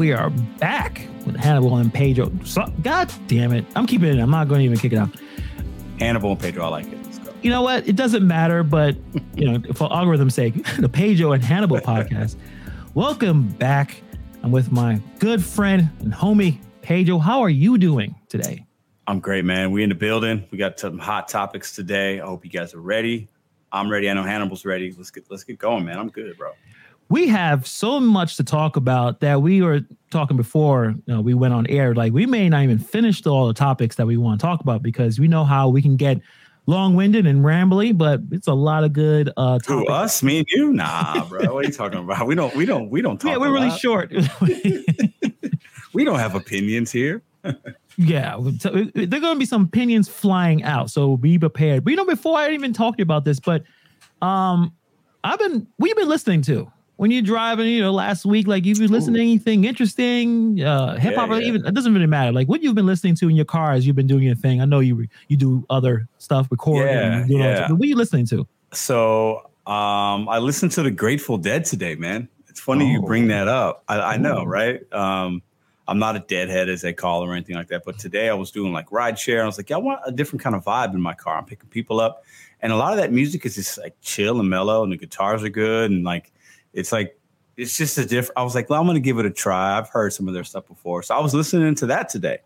we are back with Hannibal and Pedro. So, God damn it. I'm keeping it. I'm not going to even kick it out. Hannibal and Pedro, I like it. Let's go. You know what? It doesn't matter, but you know, for algorithm's sake, the Pedro and Hannibal podcast. Welcome back. I'm with my good friend and homie Pedro. How are you doing today? I'm great, man. We in the building. We got some hot topics today. I hope you guys are ready. I'm ready. I know Hannibal's ready. Let's get let's get going, man. I'm good, bro we have so much to talk about that we were talking before you know, we went on air. Like we may not even finish all the topics that we want to talk about because we know how we can get long-winded and rambly, but it's a lot of good uh. Who, us, me and you? Nah, bro. What are you talking about? We don't we don't we don't talk. Yeah, we're really short. we don't have opinions here. yeah, there are gonna be some opinions flying out. So be prepared. But you know, before I even talked about this, but um I've been we've been listening to when you're driving, you know, last week, like you've been listening to anything interesting, uh, hip hop, yeah, yeah. even it doesn't really matter. Like what you've been listening to in your car as you've been doing your thing. I know you you do other stuff, recording. Yeah, yeah. What are you listening to? So um, I listened to the Grateful Dead today, man. It's funny oh. you bring that up. I, I know, right? Um, I'm not a deadhead as they call or anything like that. But today I was doing like ride share. I was like, yeah, I want a different kind of vibe in my car. I'm picking people up. And a lot of that music is just like chill and mellow and the guitars are good. And like it's like it's just a different. I was like, well, I'm going to give it a try. I've heard some of their stuff before, so I was listening to that today.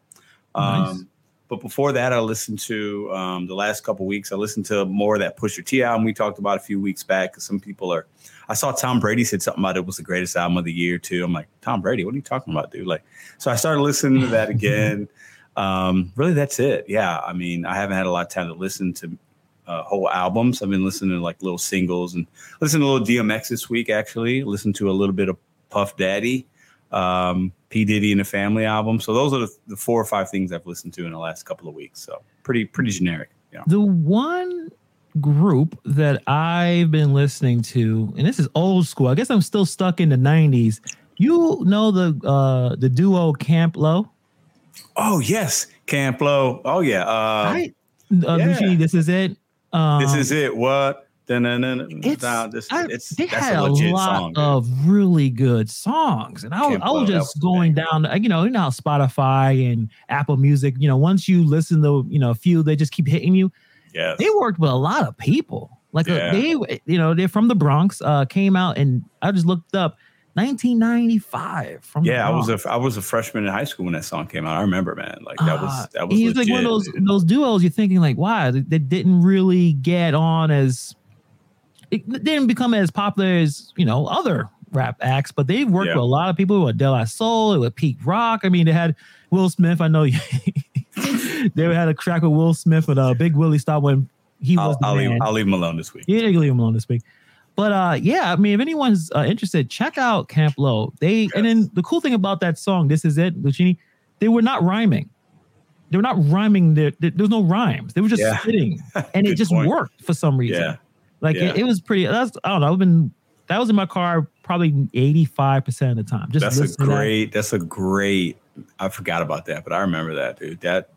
Nice. Um, but before that, I listened to um, the last couple weeks. I listened to more of that Pusha T album we talked about a few weeks back. Because some people are, I saw Tom Brady said something about it was the greatest album of the year too. I'm like, Tom Brady, what are you talking about, dude? Like, so I started listening to that again. um, really, that's it. Yeah, I mean, I haven't had a lot of time to listen to uh, whole albums. I've been listening to like little singles and listen to a little DMX this week. Actually, listen to a little bit of Puff Daddy, um, P Diddy and the Family album. So those are the, the, four or five things I've listened to in the last couple of weeks. So pretty pretty generic. Yeah. The one group that I've been listening to, and this is old school. I guess I'm still stuck in the '90s. You know the uh, the duo Camp Lo. Oh yes, Camp Lo. Oh yeah. Uh, right. Uh, yeah. this is it. Um, this is it. What? It's, this, I, it's, they had a, a lot song, of really good songs, and I was, I was just going down. You know, you know how Spotify and Apple Music. You know, once you listen to you know a few, they just keep hitting you. Yeah, they worked with a lot of people. Like uh, yeah. they, you know, they're from the Bronx. Uh, came out, and I just looked up 1995 from yeah i was a i was a freshman in high school when that song came out. I remember man. Like that was ah, that was he's legit, like one of those those duos you're thinking like why they, they didn't really get on as it didn't become as popular as you know other rap acts but they worked yeah. with a lot of people with De La Soul with Pete Rock. I mean they had will smith i know they had a track with will smith with uh big willie stop when he was I'll, I'll leave, I'll leave him alone this week. Yeah leave him alone this week but uh, yeah, I mean, if anyone's uh, interested, check out Camp Lo. They yes. and then the cool thing about that song, "This Is It," Luchini, they were not rhyming. They were not rhyming. There, there was no rhymes. They were just yeah. spitting, and it just point. worked for some reason. Yeah. Like yeah. It, it, was pretty. That's I don't know. I've been that was in my car probably eighty five percent of the time. Just that's a great. That. That's a great. I forgot about that, but I remember that, dude. That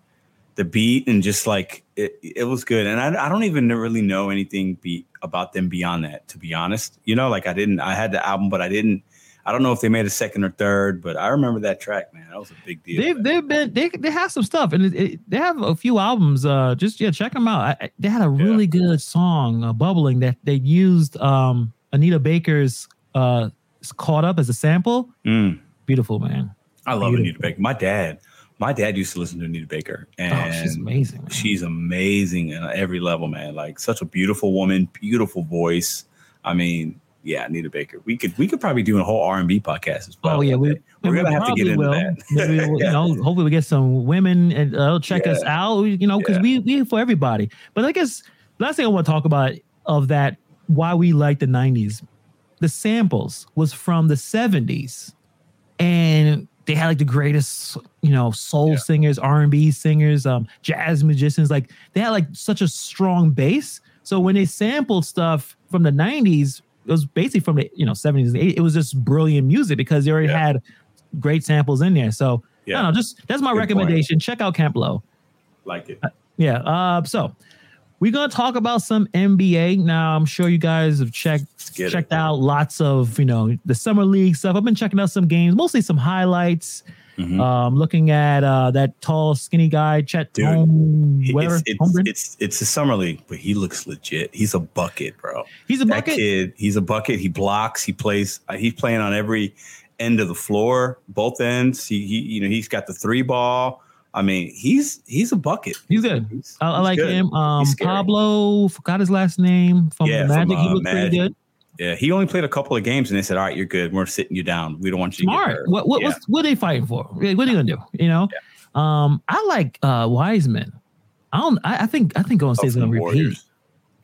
the beat and just like it, it was good. And I, I don't even really know anything be, about them beyond that, to be honest. You know, like I didn't, I had the album, but I didn't, I don't know if they made a second or third, but I remember that track, man. That was a big deal. They've, they've been, they, they have some stuff and it, it, they have a few albums. Uh, just, yeah, check them out. I, they had a really yeah. good song, uh, Bubbling, that they used um, Anita Baker's uh, Caught Up as a sample. Mm. Beautiful, man. I love Beautiful. Anita Baker. My dad, my dad used to listen to Anita Baker, and oh, she's amazing. Man. She's amazing at every level, man. Like such a beautiful woman, beautiful voice. I mean, yeah, Anita Baker. We could we could probably do a whole R and B podcast as well. Oh yeah, we, we're we gonna have to get into will. that. We'll. You know, hopefully we get some women and uh, check yeah. us out. You know, because yeah. we we for everybody. But I guess last thing I want to talk about of that why we like the '90s, the samples was from the '70s, and they had like the greatest, you know, soul yeah. singers, R and B singers, um, jazz musicians. Like they had like such a strong base. So when they sampled stuff from the '90s, it was basically from the you know '70s and '80s. It was just brilliant music because they already yeah. had great samples in there. So yeah, know, just that's my Good recommendation. Point. Check out Camp Lo. Like it. Uh, yeah. Uh, so We're gonna talk about some NBA now. I'm sure you guys have checked checked it. out lots of you know the summer league stuff. I've been checking out some games, mostly some highlights. Mm-hmm. Um, looking at uh, that tall, skinny guy, Chet Dude, Home, whatever, it's, it's, it's, it's a summer league, but he looks legit. He's a bucket, bro. He's a that bucket. Kid, he's a bucket. He blocks. He plays. Uh, he's playing on every end of the floor, both ends. He, he you know, he's got the three ball. I mean, he's he's a bucket. He's good. He's, I, I like good. him. Um, Pablo, forgot his last name from yeah, the Magic. From, uh, he Magic. pretty good. Yeah, he only played a couple of games, and they said, "All right, you're good. We're sitting you down. We don't want you Smart. to get hurt." What what, yeah. what are they fighting for? What are they gonna do? You know, yeah. um, I like uh, Wiseman. I don't. I, I think I think Golden State's gonna repeat.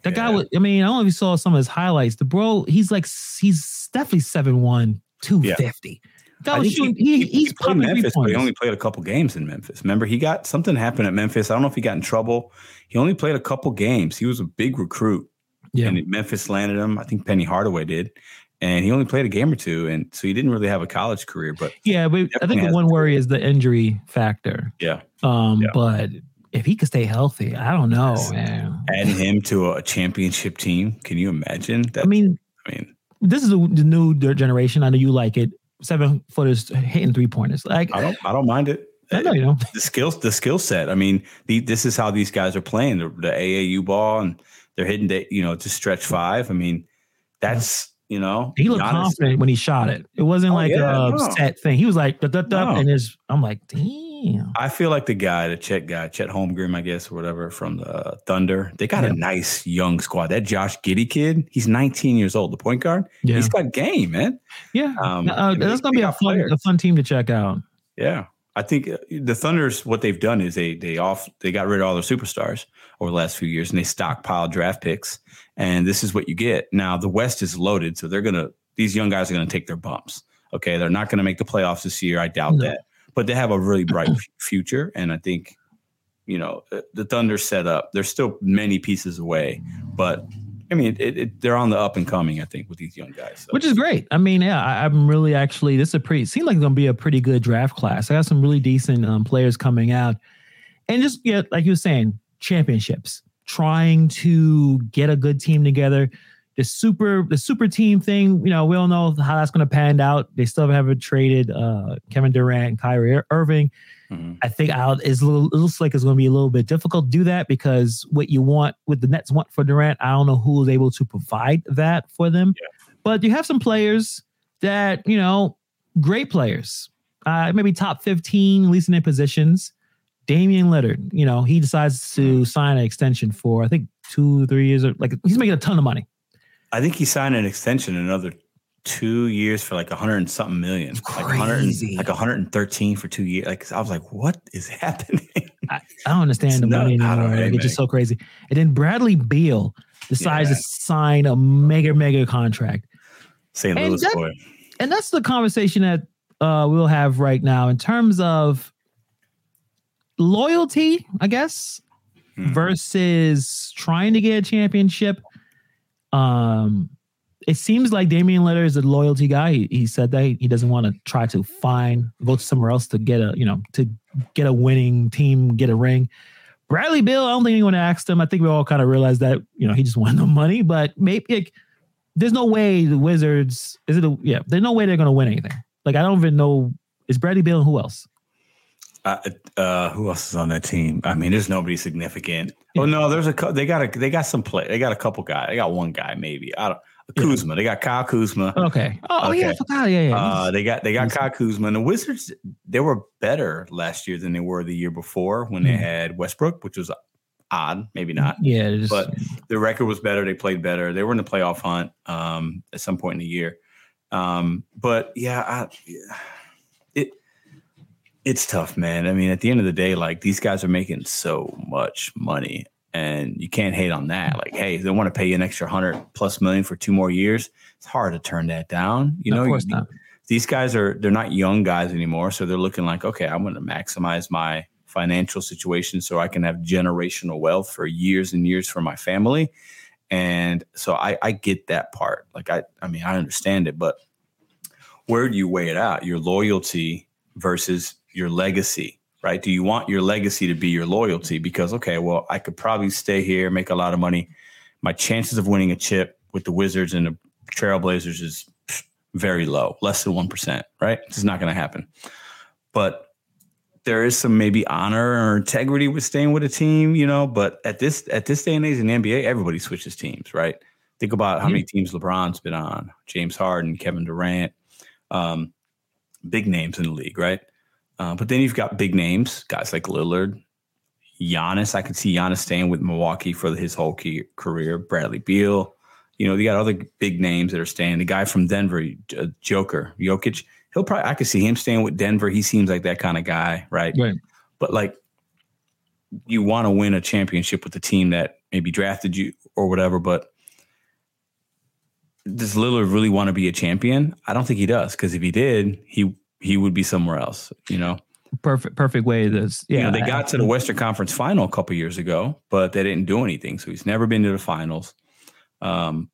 That yeah. guy was. I mean, I don't know if you saw some of his highlights. The bro, he's like he's definitely seven one, two fifty. Yeah. Shooting, he, he, he's he Memphis, but he only played a couple games in Memphis. Remember, he got something happened at Memphis. I don't know if he got in trouble. He only played a couple games. He was a big recruit. Yeah. And Memphis landed him. I think Penny Hardaway did and he only played a game or two, and so he didn't really have a college career. But yeah, but I think the one worry is the injury factor. Yeah. Um, yeah. but if he could stay healthy, I don't know, man. Adding him to a championship team, can you imagine? That, I mean, I mean, this is the new generation. I know you like it. Seven footers hitting three pointers. Like I don't, I don't mind it. I know you know the skills, the skill set. I mean, the, this is how these guys are playing the, the AAU ball, and they're hitting, the, you know, to stretch five. I mean, that's you know, he looked confident when he shot it. It wasn't oh, like yeah, a no. set thing. He was like, duh, duh, duh, no. and his. I'm like, damn. I feel like the guy, the Chet guy, Chet Holmgren, I guess, or whatever, from the Thunder. They got yeah. a nice young squad. That Josh Giddey kid, he's 19 years old, the point guard. Yeah. He's got game, man. Yeah, um, uh, that's gonna be a fun, a fun team to check out. Yeah, I think uh, the Thunder's what they've done is they they off they got rid of all their superstars over the last few years and they stockpile draft picks and this is what you get. Now the West is loaded, so they're gonna these young guys are gonna take their bumps. Okay, they're not gonna make the playoffs this year. I doubt no. that, but they have a really bright future, and I think you know uh, the Thunder set up. They're still many pieces away, but I mean, it, it, they're on the up and coming. I think with these young guys, so. which is great. I mean, yeah, I, am really actually this is a pretty seems like it's gonna be a pretty good draft class. I got some really decent um, players coming out, and just yeah, like you were saying, championships trying to get a good team together. The super the super team thing, you know, we don't know how that's going to pan out. They still haven't traded uh, Kevin Durant and Kyrie Irving. Mm-hmm. I think is little, it looks like it's going to be a little bit difficult to do that because what you want, what the Nets want for Durant, I don't know who is able to provide that for them. Yeah. But you have some players that you know, great players, uh, maybe top fifteen, at least in their positions Damian Lillard, you know, he decides to hmm. sign an extension for I think two, three years. Or, Like he's making a ton of money. I think he signed an extension another two years for like a hundred and something million. Like hundred like 113 for two years. Like I was like, what is happening? I, I don't understand it's the money anymore. Like, it's just so crazy. And then Bradley Beal decides yeah. to sign a mega, mega contract. St. Louis that, boy. And that's the conversation that uh, we'll have right now in terms of loyalty, I guess, hmm. versus trying to get a championship. Um, it seems like Damian Lillard is a loyalty guy. He, he said that he doesn't want to try to find go to somewhere else to get a you know to get a winning team, get a ring. Bradley Beal, I don't think anyone asked him. I think we all kind of realized that you know he just wanted the money, but maybe like, there's no way the Wizards is it? A, yeah, there's no way they're to win anything. Like I don't even know. Is Bradley Beal and who else? Uh, uh, who else is on that team? I mean, there's nobody significant. Oh no, there's a they got a they got some play. They got a couple guys. They got one guy maybe. I don't. Kuzma. Yeah. They got Kyle Kuzma. Okay. Oh, okay. yeah, I forgot. Yeah, yeah. Uh, they got they got Kyle Kuzma. And the Wizards, they were better last year than they were the year before when mm. they hmm. had Westbrook, which was odd, maybe not. Yeah, just, but the record was better. They played better. They were in the playoff hunt um, at some point in the year. Um, but yeah, I, it it's tough, man. I mean, at the end of the day, like these guys are making so much money, and you can't hate on that. Like, hey, they want to pay you an extra hundred plus million for two more years. It's hard to turn that down. You know, of course not. These guys are they're not young guys anymore, so they're looking like, okay, I'm going to maximize my financial situation so I can have generational wealth for years and years for my family. And so I, I get that part. Like I, I mean, I understand it, but where do you weigh it out? Your loyalty versus your legacy. right? Do you want your legacy to be your loyalty? Because okay, well, I could probably stay here, make a lot of money. My chances of winning a chip with the Wizards and the Trailblazers is very low, less than one percent. Right? It's not going to happen. But there is some maybe honor or integrity with staying with a team, you know. But at this at this day and age in the NBA, everybody switches teams, right? Think about how many teams LeBron's been on, James Harden, Kevin Durant, um, big names in the league, right? Uh, but then you've got big names, guys like Lillard, Giannis. I could see Giannis staying with Milwaukee for his whole career. Bradley Beal. You know, you got other big names that are staying. The guy from Denver, uh, Joker, Jokic he'll probably I could see him staying with Denver. He seems like that kind of guy, right? Right. But like you want to win a championship with the team that maybe drafted you or whatever, but does Lillard really want to be a champion? I don't think he does, because if he did, he he would be somewhere else, you know. Perfect, perfect way to yeah. You know, they got to the Western Conference final a couple years ago, but they didn't do anything. So he's never been to the finals. Um,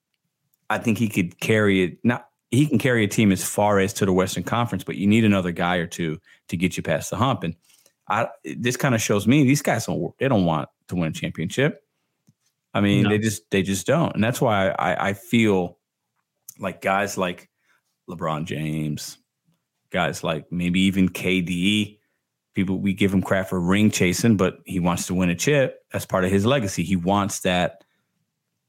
I think he could carry it. Not he can carry a team as far as to the Western Conference, but you need another guy or two to get you past the hump. And I, this kind of shows me these guys don't they don't want to win a championship. I mean, no. they just they just don't, and that's why I, I feel like guys like LeBron James, guys like maybe even KD. People we give him crap for ring chasing, but he wants to win a chip. That's part of his legacy. He wants that.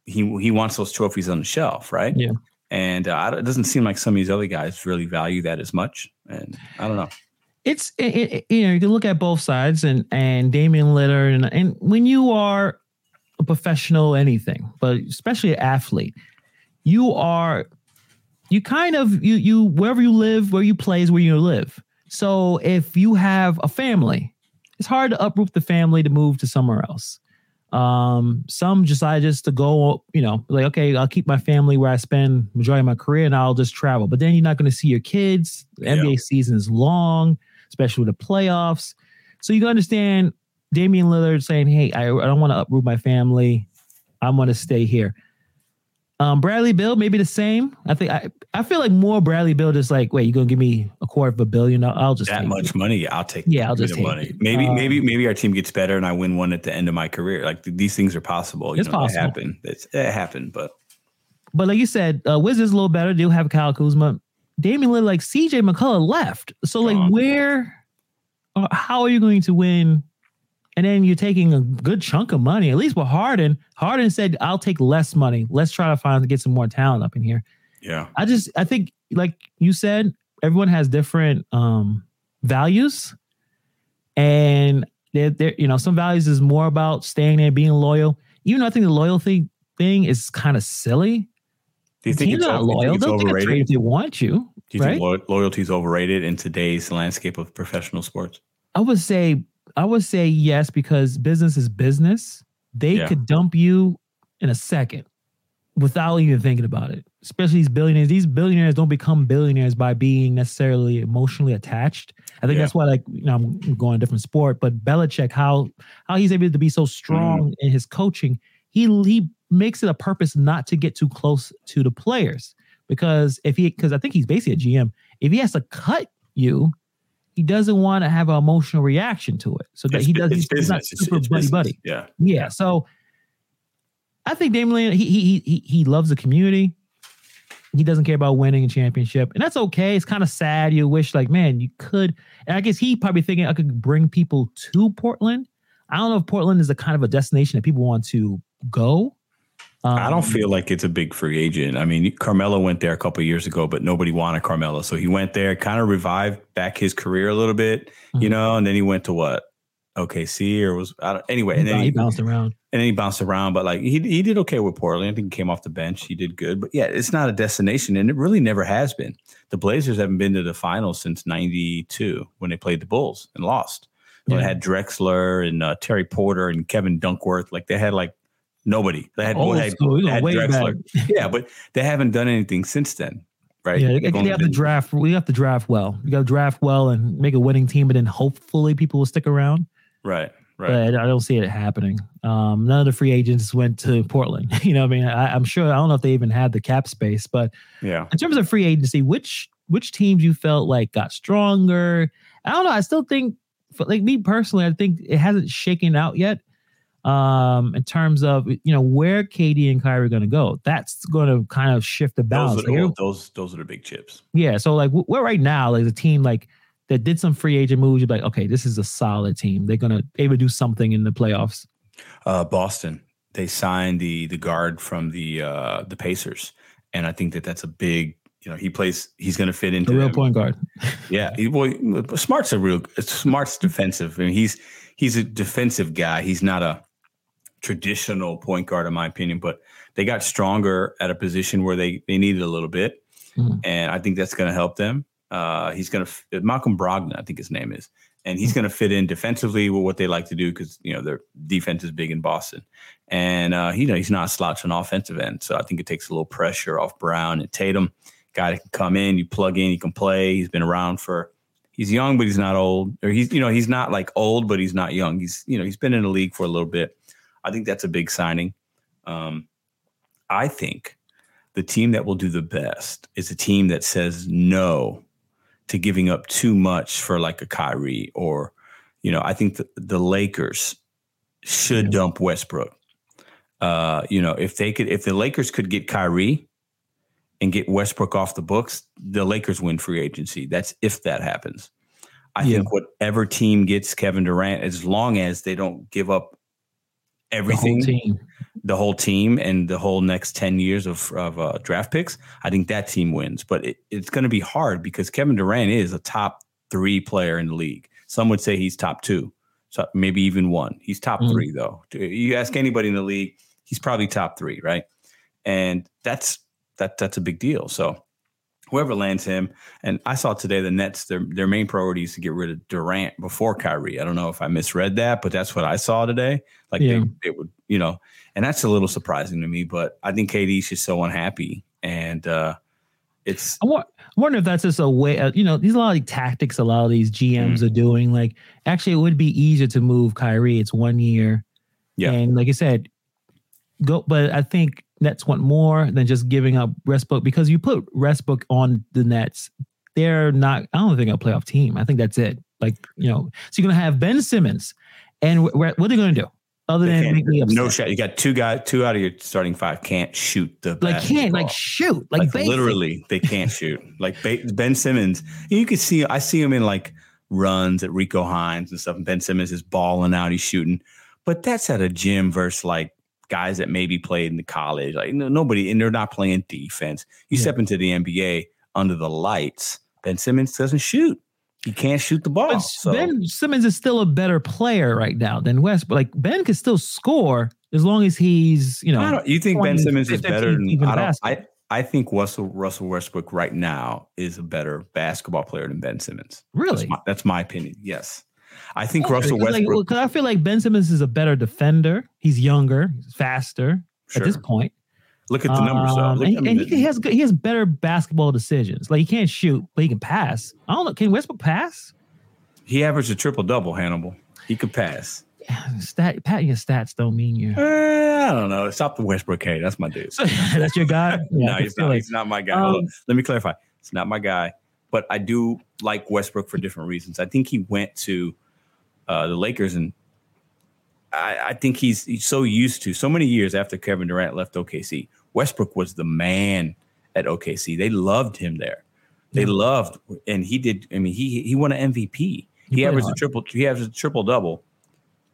He he wants those trophies on the shelf, right? Yeah. And uh, it doesn't seem like some of these other guys really value that as much. And I don't know. It's it, it, you know you can look at both sides and and Damian Lillard and and when you are a professional anything, but especially an athlete, you are you kind of you you wherever you live, where you play is where you live. So if you have a family, it's hard to uproot the family to move to somewhere else. Um, some decide just to go, you know, like, okay, I'll keep my family where I spend majority of my career and I'll just travel. But then you're not going to see your kids. The yeah. NBA season is long, especially with the playoffs. So you can understand Damian Lillard saying, Hey, I, I don't want to uproot my family. I want to stay here. Um, Bradley Beal, maybe the same. I think I, I feel like more Bradley Beal just like, wait, you're gonna give me a quarter of a billion? I'll just that much it. money. I'll take. Yeah, I'll just take money. It. Maybe, um, maybe, maybe our team gets better and I win one at the end of my career. Like these things are possible. You it's know, possible. It happened. It's, it happened, but but like you said, uh, Wizards a little better. They do have Kyle Kuzma. Damian Lillard, like CJ McCullough left. So like, where, uh, how are you going to win and then you're taking a good chunk of money. At least with Harden, Harden said, "I'll take less money. Let's try to find get some more talent up in here." Yeah, I just I think like you said, everyone has different um values, and they're, they're you know some values is more about staying there, being loyal. Even though I think the loyalty thing is kind of silly. Do you think it's not loyal? It's They'll overrated if they want you. Do you right? think loyalty is overrated in today's landscape of professional sports? I would say I would say yes because business is business. They yeah. could dump you in a second without even thinking about it. Especially these billionaires. These billionaires don't become billionaires by being necessarily emotionally attached. I think yeah. that's why, like, you know, I'm going a different sport, but Belichick, how how he's able to be so strong mm. in his coaching, he he makes it a purpose not to get too close to the players because if he because I think he's basically a GM. If he has to cut you, he doesn't want to have an emotional reaction to it. So that it's, he does. He's, he's not super it's, buddy buddy. Yeah. Yeah. So I think Damian he he he he loves the community. He doesn't care about winning a championship, and that's okay. It's kind of sad. You wish like, man, you could. And I guess he probably thinking I could bring people to Portland. I don't know if Portland is the kind of a destination that people want to go. Um, I don't um, feel like it's a big free agent. I mean, Carmelo went there a couple years ago, but nobody wanted Carmelo, so he went there, kind of revived back his career a little bit, mm-hmm. you know. And then he went to what OKC or was I don't, anyway. And then he, he, bounced around, and then he bounced around, but like he he did okay with Portland. I think he came off the bench, he did good, but yeah, it's not a destination, and it really never has been. The Blazers haven't been to the finals since '92 when they played the Bulls and lost. Yeah. They had Drexler and uh, Terry Porter and Kevin Duckworth, Like they had like Nobody. They had, Old had, school. had Drexler. yeah, but they haven't done anything since then. Right. Yeah, they, they have to draft. We have to draft well. You got to draft well and make a winning team, but then hopefully people will stick around. Right. Right. But I don't see it happening. Um, none of the free agents went to Portland. you know, I mean, I, am sure I don't know if they even had the cap space, but yeah. In terms of free agency, which which teams you felt like got stronger? I don't know. I still think like me personally, I think it hasn't shaken out yet. Um, in terms of you know where KD and Kyrie are going to go, that's going to kind of shift the balance. Those are, the, those, those are the big chips. Yeah. So like we're right now, like a team like that did some free agent moves. You're like, okay, this is a solid team. They're gonna able to do something in the playoffs. Uh, Boston, they signed the the guard from the uh, the Pacers, and I think that that's a big you know, he plays. He's going to fit into the real them. point guard. yeah, he, well, Smart's a real. Smart's defensive. I mean, he's he's a defensive guy. He's not a traditional point guard, in my opinion. But they got stronger at a position where they they needed a little bit, mm-hmm. and I think that's going to help them. Uh, he's going to Malcolm Brogdon, I think his name is, and he's mm-hmm. going to fit in defensively with what they like to do because you know their defense is big in Boston, and uh, you know he's not a slouch on offensive end, so I think it takes a little pressure off Brown and Tatum guy that can come in, you plug in, you can play. He's been around for he's young, but he's not old. Or he's, you know, he's not like old, but he's not young. He's, you know, he's been in the league for a little bit. I think that's a big signing. Um, I think the team that will do the best is a team that says no to giving up too much for like a Kyrie or, you know, I think the, the Lakers should dump Westbrook. Uh, you know, if they could, if the Lakers could get Kyrie, and get Westbrook off the books, the Lakers win free agency. That's if that happens. I yeah. think whatever team gets Kevin Durant, as long as they don't give up everything, the whole team, the whole team and the whole next 10 years of, of uh, draft picks, I think that team wins. But it, it's going to be hard because Kevin Durant is a top three player in the league. Some would say he's top two, so maybe even one. He's top mm-hmm. three, though. You ask anybody in the league, he's probably top three, right? And that's that that's a big deal. So whoever lands him, and I saw today the Nets their their main priority is to get rid of Durant before Kyrie. I don't know if I misread that, but that's what I saw today. Like yeah. they, they would, you know, and that's a little surprising to me. But I think KD's just so unhappy, and uh it's. I, I wonder if that's just a way. Uh, you know, these a lot of like, tactics. A lot of these GMs mm-hmm. are doing. Like, actually, it would be easier to move Kyrie. It's one year. Yeah, and like I said, go. But I think Nets want more than just giving up Westbrook because you put Westbrook on the Nets, they're not. I don't think a playoff team. I think that's it. Like you know, so you're gonna have Ben Simmons, and what are they gonna do? Other they than make me upset? no shot. You got two guys, two out of your starting five can't shoot the like can't like shoot like, like literally they can't shoot like Ben Simmons. You can see I see him in like runs at Rico Hines and stuff. And Ben Simmons is balling out, he's shooting, but that's at a gym versus like guys that maybe played in the college. Like nobody, and they're not playing defense. You yeah. step into the NBA under the lights. Ben Simmons doesn't shoot. He can't shoot the ball. So. Ben Simmons is still a better player right now than West. But like Ben can still score as long as he's you know. you think Ben Simmons is better than I don't. I, I think Russell Russell Westbrook right now is a better basketball player than Ben Simmons. Really, that's my, that's my opinion. Yes. I think okay, Russell Westbrook. Because like, I feel like Ben Simmons is a better defender. He's younger, he's faster sure. at this point. Look at the numbers, um, Look, and, I mean, and he has he has better basketball decisions. Like he can't shoot, but he can pass. I don't know. Can Westbrook pass? He averaged a triple double. Hannibal. He could pass. Yeah, stat, pat your stats don't mean you. Uh, I don't know. Stop the Westbrook Hey, That's my dude. That's your guy. Yeah, no, he's not. Like, he's not my guy. Um, Let me clarify. It's not my guy. But I do like Westbrook for different reasons. I think he went to uh, the Lakers, and I, I, think he's he's so used to so many years after Kevin Durant left OKC. Westbrook was the man at OKC. They loved him there. They yeah. loved, and he did. I mean, he he won an MVP. He, he averaged hard. a triple. He averaged a triple double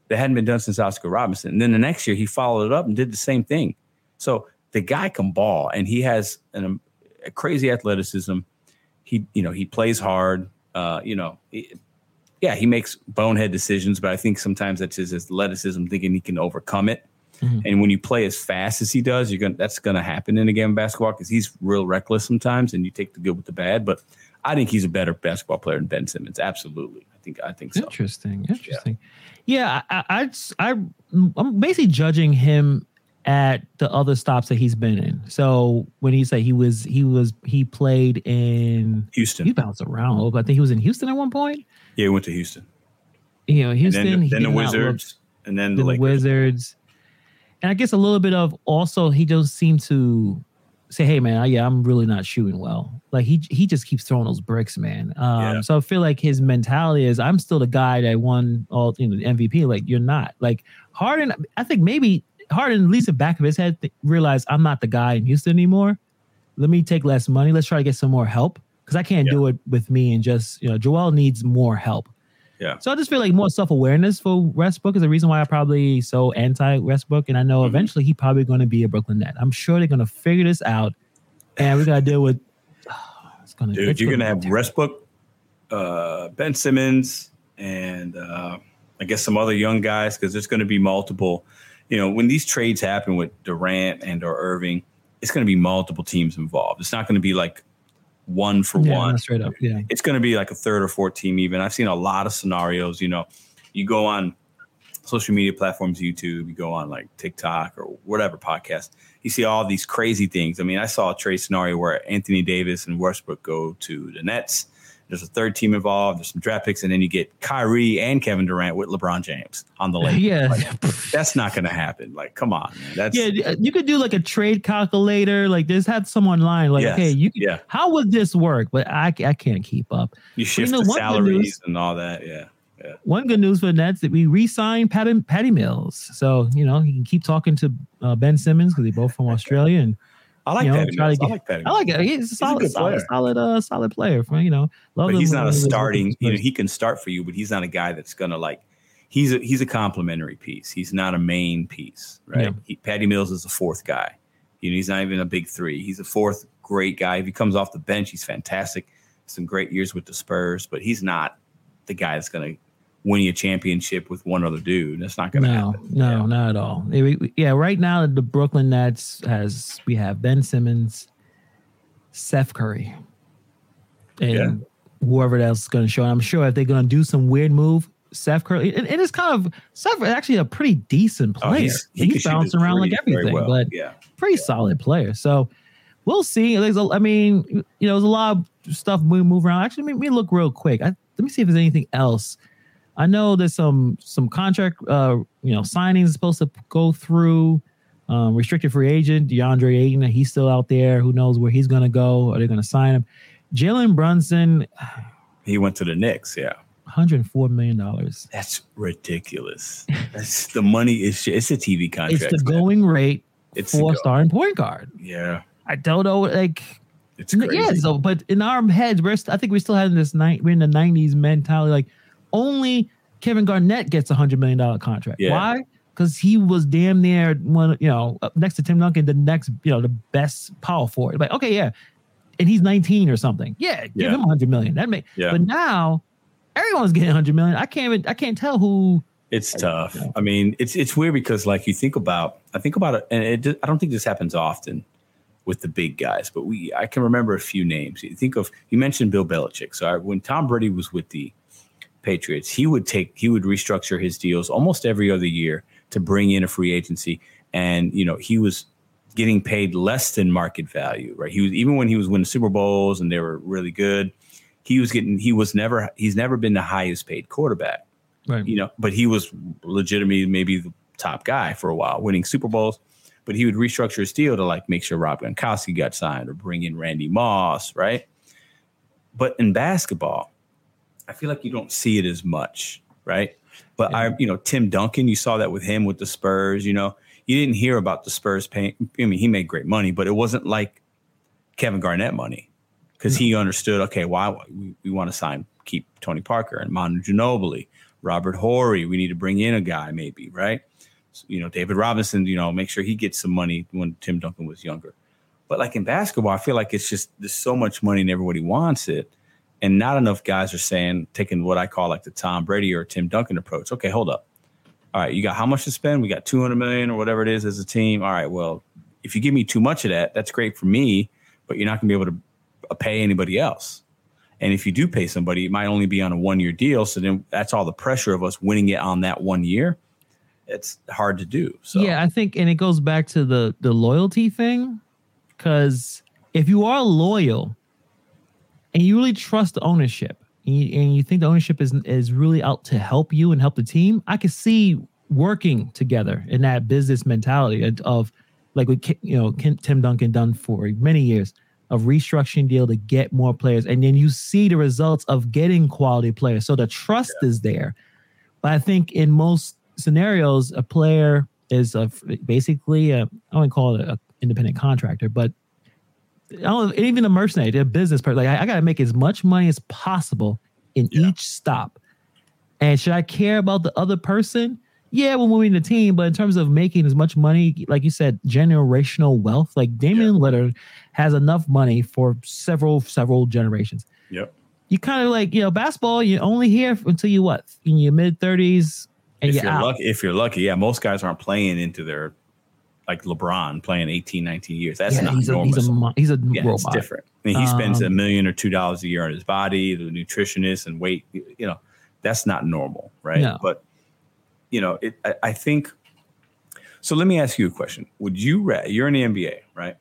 that hadn't been done since Oscar Robinson. And then the next year, he followed it up and did the same thing. So the guy can ball, and he has an, a crazy athleticism. He, you know, he plays hard. Uh, you know, yeah, he makes bonehead decisions, but I think sometimes that's his athleticism, thinking he can overcome it. Mm-hmm. And when you play as fast as he does, you're gonna that's gonna happen in a game of basketball because he's real reckless sometimes, and you take the good with the bad. But I think he's a better basketball player than Ben Simmons. Absolutely, I think I think so. Interesting, interesting. Yeah, yeah I, I, I I'm basically judging him at the other stops that he's been in. So when he said he was he was he played in Houston, he bounced around. I think he was in Houston at one point. Yeah, he went to Houston. You know, Houston. And then, then the Wizards, and then the, the Wizards. And I guess a little bit of also he just seemed to say, "Hey, man, I, yeah, I'm really not shooting well." Like he he just keeps throwing those bricks, man. Um, yeah. So I feel like his mentality is, "I'm still the guy that won all you know the MVP." Like you're not. Like Harden, I think maybe Harden, at least the back of his head, th- realized I'm not the guy in Houston anymore. Let me take less money. Let's try to get some more help because I can't yeah. do it with me and just you know Joel needs more help. Yeah. So I just feel like more self awareness for Westbrook is the reason why I probably so anti Westbrook, and I know mm-hmm. eventually he probably going to be a Brooklyn Net. I'm sure they're going to figure this out, and we got to deal with. Oh, it's gonna, Dude, it's you're going to have Westbrook, uh, Ben Simmons, and uh, I guess some other young guys because there's going to be multiple. You know, when these trades happen with Durant and or Irving, it's going to be multiple teams involved. It's not going to be like one for yeah, one. Straight up, yeah. It's going to be like a third or fourth team. Even I've seen a lot of scenarios. You know, you go on social media platforms, YouTube, you go on like TikTok or whatever podcast, you see all these crazy things. I mean, I saw a trade scenario where Anthony Davis and Westbrook go to the Nets there's a third team involved. There's some draft picks, and then you get Kyrie and Kevin Durant with LeBron James on the list. Yeah, like, that's not going to happen. Like, come on, man. That's yeah. You could do like a trade calculator. Like, just had someone line. Like, yes, hey, you, yeah. How would this work? But I, I can't keep up. You shift you know, the salaries news, and all that. Yeah. Yeah. One good news for the Nets that we re-signed Patty, Patty Mills, so you know he can keep talking to uh, Ben Simmons because they both from Australia, and I like you know, Patty Mills. Get, I like Patty. I like it. He's a solid, he's a solid, solid, uh, solid player. For you know, love but he's not a starting. You know, he can start for you, but he's not a guy that's gonna like. He's a he's a complementary piece. He's not a main piece, right? Yeah. He, Patty Mills is a fourth guy. You know, he's not even a big three. He's a fourth great guy. If he comes off the bench, he's fantastic. Some great years with the Spurs, but he's not the guy that's gonna winning a championship with one other dude. That's not going to no, happen. No, yeah. not at all. Yeah, right now the Brooklyn Nets has we have Ben Simmons, Seth Curry, and yeah. whoever else is going to show. And I'm sure if they're going to do some weird move, Seth Curry, and, and it's kind of Seth is actually a pretty decent player. Oh, he's, he he's bouncing around like everything, well. but yeah, pretty yeah. solid player. So we'll see. There's a, I mean, you know, there's a lot of stuff we move around. Actually, let me look real quick. I, let me see if there's anything else I know there's some some contract uh you know signings supposed to go through. Um, restricted free agent DeAndre Ayton, he's still out there. Who knows where he's gonna go? Are they gonna sign him? Jalen Brunson, he went to the Knicks. Yeah, 104 million dollars. That's ridiculous. That's the money is it's a TV contract. It's the man. going rate it's for starting point guard. Yeah, I don't know. Like it's crazy. yeah. So, but in our heads, we're I think we still having this night. We're in the 90s mentality. Like only Kevin Garnett gets a hundred million dollar contract. Yeah. Why? Because he was damn near one, you know, next to Tim Duncan, the next, you know, the best power forward. Like, okay, yeah, and he's 19 or something. Yeah, give yeah. him 100 million. That may. Yeah. But now everyone's getting 100 million. I can't even. I can't tell who. It's tough. I mean, it's it's weird because like you think about, I think about it, and it, I don't think this happens often with the big guys, but we I can remember a few names. You think of you mentioned Bill Belichick. So I, when Tom Brady was with the Patriots, he would take he would restructure his deals almost every other year to bring in a free agency, and you know he was getting paid less than market value, right? He was even when he was winning Super Bowls and they were really good, he was getting he was never he's never been the highest paid quarterback, right? You know, but he was legitimately maybe the top guy for a while, winning Super Bowls. But he would restructure his deal to like make sure Rob Gronkowski got signed or bring in Randy Moss, right? But in basketball, I feel like you don't see it as much, right? But yeah. I, you know, Tim Duncan, you saw that with him with the Spurs. You know, you didn't hear about the Spurs paying. I mean, he made great money, but it wasn't like Kevin Garnett money because no. he understood. Okay, why we, we want to sign, keep Tony Parker and Manu Ginobili, Robert Horry. We need to bring in a guy, maybe, right? So, you know, David Robinson. You know, make sure he gets some money when Tim Duncan was younger. But like in basketball, I feel like it's just there's so much money and everybody wants it and not enough guys are saying, taking what I call like the Tom Brady or Tim Duncan approach. Okay, hold up. All right, you got how much to spend? We got 200 million or whatever it is as a team. All right, well, if you give me too much of that, that's great for me, but you're not going to be able to uh, pay anybody else. And if you do pay somebody, it might only be on a one year deal. So then that's all the pressure of us winning it on that one year. It's hard to do. So yeah, I think, and it goes back to the the loyalty thing, because if you are loyal, and you really trust the ownership and you, and you think the ownership is is really out to help you and help the team, I could see working together in that business mentality of like with you know Tim Duncan done for many years of restructuring deal to get more players, and then you see the results of getting quality players. So the trust yeah. is there. But I think in most scenarios, a player is a, basically a, I wouldn't call it an independent contractor, but even a mercenary, a business person. Like I, I got to make as much money as possible in yeah. each stop. And should I care about the other person? Yeah, when we're moving the team, but in terms of making as much money, like you said, generational wealth, like Damian yeah. Has enough money for several several generations. Yep. You kind of like you know basketball. You only here until you what in your mid thirties, and if you're, you're lucky. If you're lucky, yeah, most guys aren't playing into their like LeBron playing 18, 19 years. That's yeah, not he's normal. A, he's a, he's a yeah, robot. It's different. I mean, he spends um, a million or two dollars a year on his body, the nutritionist and weight. You know, that's not normal, right? No. But you know, it, I, I, think. So let me ask you a question. Would you? You're in the NBA, right?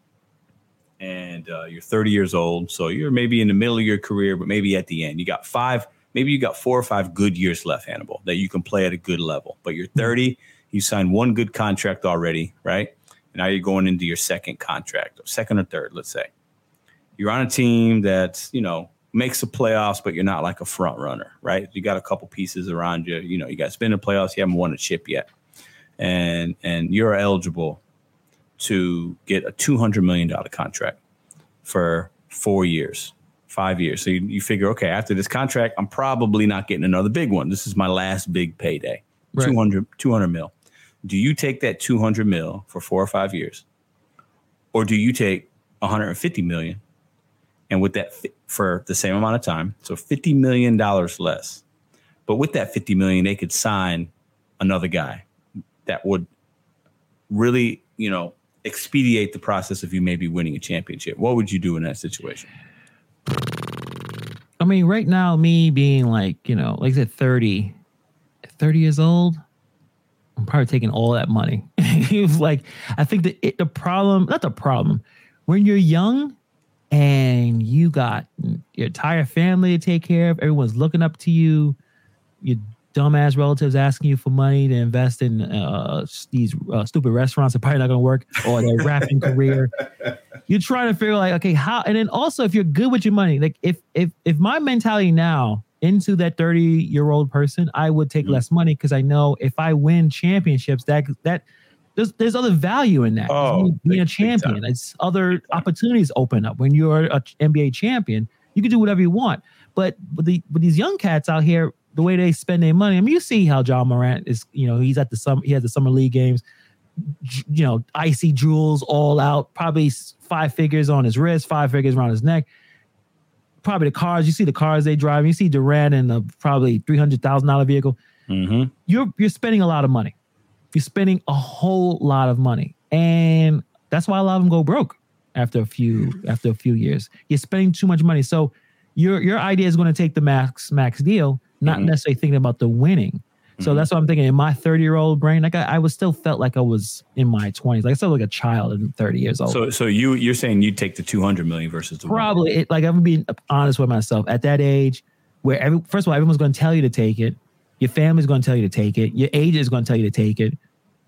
And uh, you're 30 years old, so you're maybe in the middle of your career, but maybe at the end. You got five, maybe you got four or five good years left, Hannibal, that you can play at a good level. But you're 30. You signed one good contract already, right? And now you're going into your second contract, or second or third, let's say. You're on a team that's, you know, makes the playoffs, but you're not like a front runner, right? You got a couple pieces around you. You know, you got been in the playoffs, you haven't won a chip yet. And and you're eligible to get a two hundred million dollar contract for four years, five years. So you, you figure, okay, after this contract, I'm probably not getting another big one. This is my last big payday. Right. 200, 200 mil do you take that 200 mil for four or five years? Or do you take 150 million and with that for the same amount of time so 50 million dollars less but with that 50 million they could sign another guy that would really you know expedite the process of you maybe winning a championship? What would you do in that situation? I mean right now me being like you know like i said 30 30 years old I'm probably taking all that money. He was like I think the it, the problem, not the problem, when you're young and you got your entire family to take care of, everyone's looking up to you, your dumbass relatives asking you for money to invest in uh, these uh, stupid restaurants that probably not going to work or their rapping career. You're trying to figure like, okay, how? And then also, if you're good with your money, like if if if my mentality now into that 30 year old person, I would take mm-hmm. less money because I know if I win championships, that that there's there's other value in that. Oh, being a champion, it's other opportunities open up. When you're an NBA champion, you can do whatever you want. But with the with these young cats out here, the way they spend their money, I mean, you see how Ja Morant is. You know, he's at the summer. He has the summer league games. You know, icy jewels all out, probably five figures on his wrist, five figures around his neck probably the cars. You see the cars they drive. You see Durant in a probably three hundred thousand dollar vehicle. Mm-hmm. You're you're spending a lot of money. You're spending a whole lot of money, and that's why a lot of them go broke after a few after a few years. You're spending too much money. So your your idea is going to take the max max deal, not mm-hmm. necessarily thinking about the winning. So mm-hmm. that's what I'm thinking. In my 30 year old brain, like I, I, was still felt like I was in my 20s, like I still like a child in 30 years old. So, so you you're saying you'd take the 200 million versus the probably it, like I'm being honest with myself at that age, where every first of all everyone's going to tell you to take it, your family's going to tell you to take it, your agent is going to tell you to take it,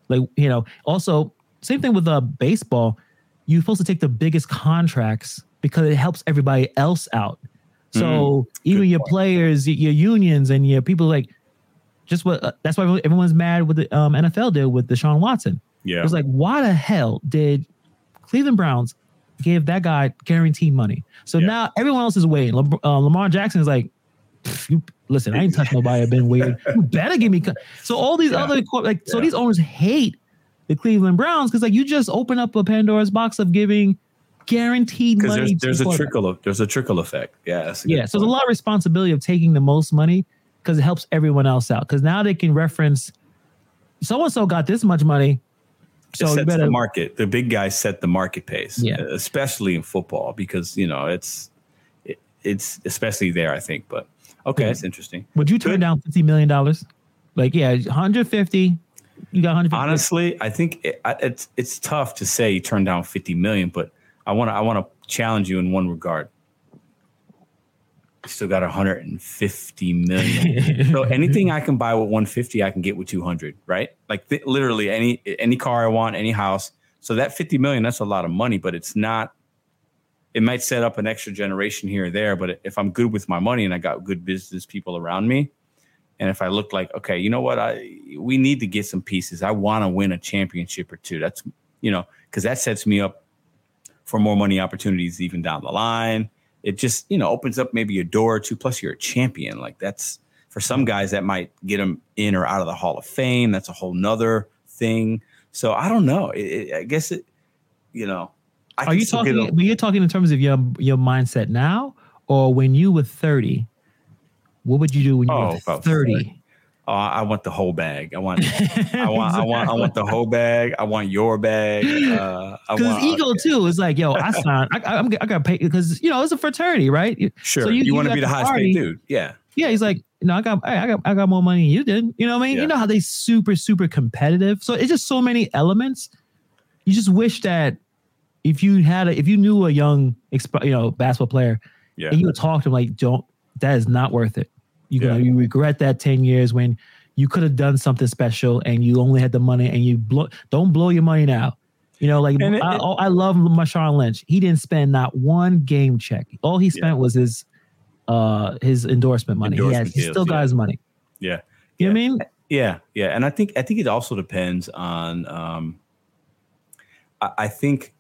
like you know. Also, same thing with uh baseball. You're supposed to take the biggest contracts because it helps everybody else out. So mm, even your point. players, your unions, and your people like just what uh, that's why everyone's mad with the um, NFL deal with Deshaun Watson. Yeah, it was like, why the hell did Cleveland Browns give that guy guaranteed money? So yeah. now everyone else is waiting. Le- uh, Lamar Jackson is like, you listen, I ain't touched nobody. I've been waiting. You better give me. Co-. So all these yeah. other like, yeah. so these owners hate the Cleveland Browns because like you just open up a Pandora's box of giving guaranteed money. There's, there's a trickle of there's a trickle effect. Yeah. Yeah. So there's a lot of responsibility of taking the most money because it helps everyone else out. Because now they can reference so and so got this much money. So it better, the market. The big guys set the market pace, yeah. Uh, especially in football, because you know it's it, it's especially there. I think, but okay, yeah. that's interesting. Would you turn Good. down fifty million dollars? Like, yeah, one hundred fifty. You got 150. Honestly, I think it, it's it's tough to say you turn down fifty million, but I want to I want to challenge you in one regard still got 150 million. so anything I can buy with 150, I can get with 200, right? Like th- literally any any car I want, any house, So that 50 million, that's a lot of money, but it's not. It might set up an extra generation here or there, but if I'm good with my money and I got good business people around me, and if I look like, okay, you know what, I we need to get some pieces. I want to win a championship or two. That's you know, because that sets me up for more money opportunities even down the line. It just you know opens up maybe a door or two. Plus, you're a champion. Like that's for some guys that might get them in or out of the Hall of Fame. That's a whole nother thing. So I don't know. It, it, I guess it, you know. I Are you talking? A, you're talking in terms of your your mindset now, or when you were thirty? What would you do when you oh, were thirty? Oh, I want the whole bag. I want, I want, I want, I want the whole bag. I want your bag. Because uh, ego okay. too is like, yo, I signed. I, I, I got paid because you know it's a fraternity, right? Sure. So you, you, you want to be the highest paid dude. Yeah. Yeah. He's like, know, I got, I got, I got more money than you did. You know what I mean? Yeah. You know how they super, super competitive. So it's just so many elements. You just wish that if you had a, if you knew a young, you know, basketball player, yeah, and you would talk to him like, don't, that is not worth it. You yeah. know, you regret that 10 years when you could have done something special and you only had the money and you blow, don't blow your money now. You know, like it, I, it, I love Marshawn Lynch. He didn't spend not one game check. All he spent yeah. was his uh his endorsement money. Endorsement he, has, he still got his money. Yeah. You yeah. know what I mean? Yeah, yeah. And I think I think it also depends on um I, I think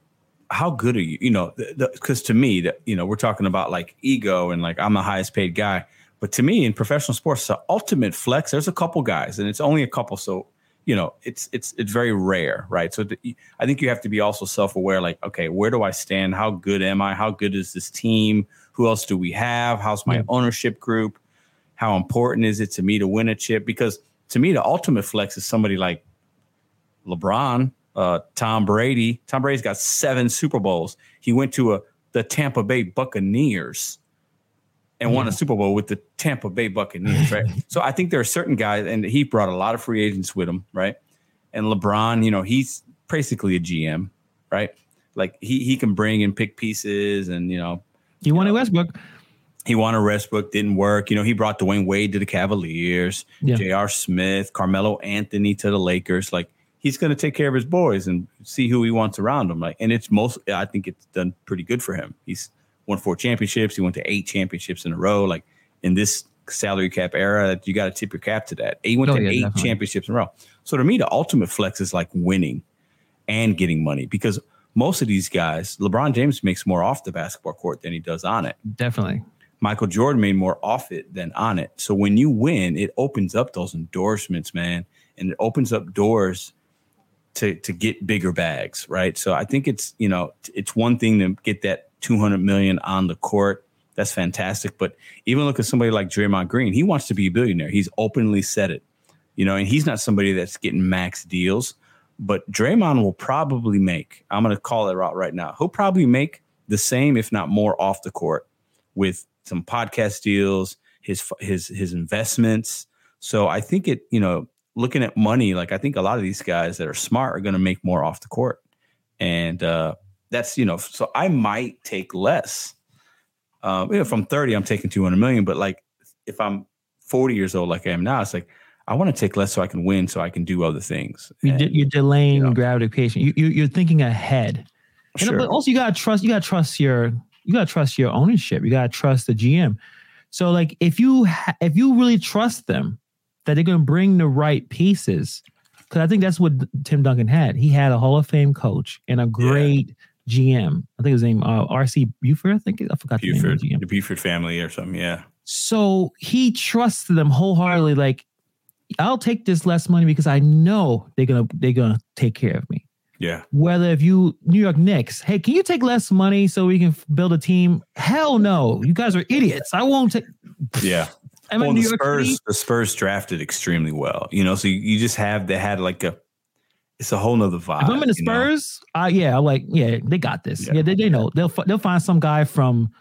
how good are you? You know, because to me, that you know, we're talking about like ego and like I'm the highest paid guy. But to me, in professional sports, the ultimate flex. There's a couple guys, and it's only a couple, so you know it's it's it's very rare, right? So the, I think you have to be also self aware. Like, okay, where do I stand? How good am I? How good is this team? Who else do we have? How's my yeah. ownership group? How important is it to me to win a chip? Because to me, the ultimate flex is somebody like LeBron, uh, Tom Brady. Tom Brady's got seven Super Bowls. He went to a the Tampa Bay Buccaneers and won a Super Bowl with the Tampa Bay Buccaneers, right? so I think there are certain guys, and he brought a lot of free agents with him, right? And LeBron, you know, he's basically a GM, right? Like he he can bring and pick pieces, and you know, he won wanted Westbrook. He won wanted Westbrook, didn't work. You know, he brought Dwyane Wade to the Cavaliers, yeah. J.R. Smith, Carmelo Anthony to the Lakers. Like he's going to take care of his boys and see who he wants around him. Like, and it's most, I think it's done pretty good for him. He's won four championships. He went to eight championships in a row. Like in this salary cap era, you got to tip your cap to that. He went oh, to yeah, eight definitely. championships in a row. So to me, the ultimate flex is like winning and getting money because most of these guys, LeBron James makes more off the basketball court than he does on it. Definitely. Michael Jordan made more off it than on it. So when you win, it opens up those endorsements, man, and it opens up doors to to get bigger bags, right? So I think it's you know it's one thing to get that 200 million on the court. That's fantastic. But even look at somebody like Draymond Green. He wants to be a billionaire. He's openly said it, you know, and he's not somebody that's getting max deals. But Draymond will probably make, I'm going to call it out right now. He'll probably make the same, if not more, off the court with some podcast deals, his his his investments. So I think it, you know, looking at money, like I think a lot of these guys that are smart are going to make more off the court. And uh, that's you know so i might take less. Um you know from 30 i'm taking 200 million but like if i'm 40 years old like i am now it's like i want to take less so i can win so i can do other things. You and, you're delaying you know, gratification. You, you are thinking ahead. Sure. and, but also you gotta trust you gotta trust your you gotta trust your ownership. You gotta trust the gm so like if you ha- if you really trust them that they're gonna bring the right pieces because I think that's what Tim Duncan had. He had a Hall of Fame coach and a great GM. I think his name uh, R.C. Buford. I think I forgot Buford, the name. The, the Buford family or something. Yeah. So he trusts them wholeheartedly. Like, I'll take this less money because I know they're gonna they're gonna take care of me. Yeah. Whether if you New York Knicks, hey, can you take less money so we can build a team? Hell no, you guys are idiots. I won't take. Yeah. well, the Spurs, the Spurs drafted extremely well. You know, so you, you just have they had like a it's a whole nother vibe. If I'm in the Spurs, uh, yeah, I'm like, yeah, they got this. Yeah, yeah they, they know. They'll they'll find some guy from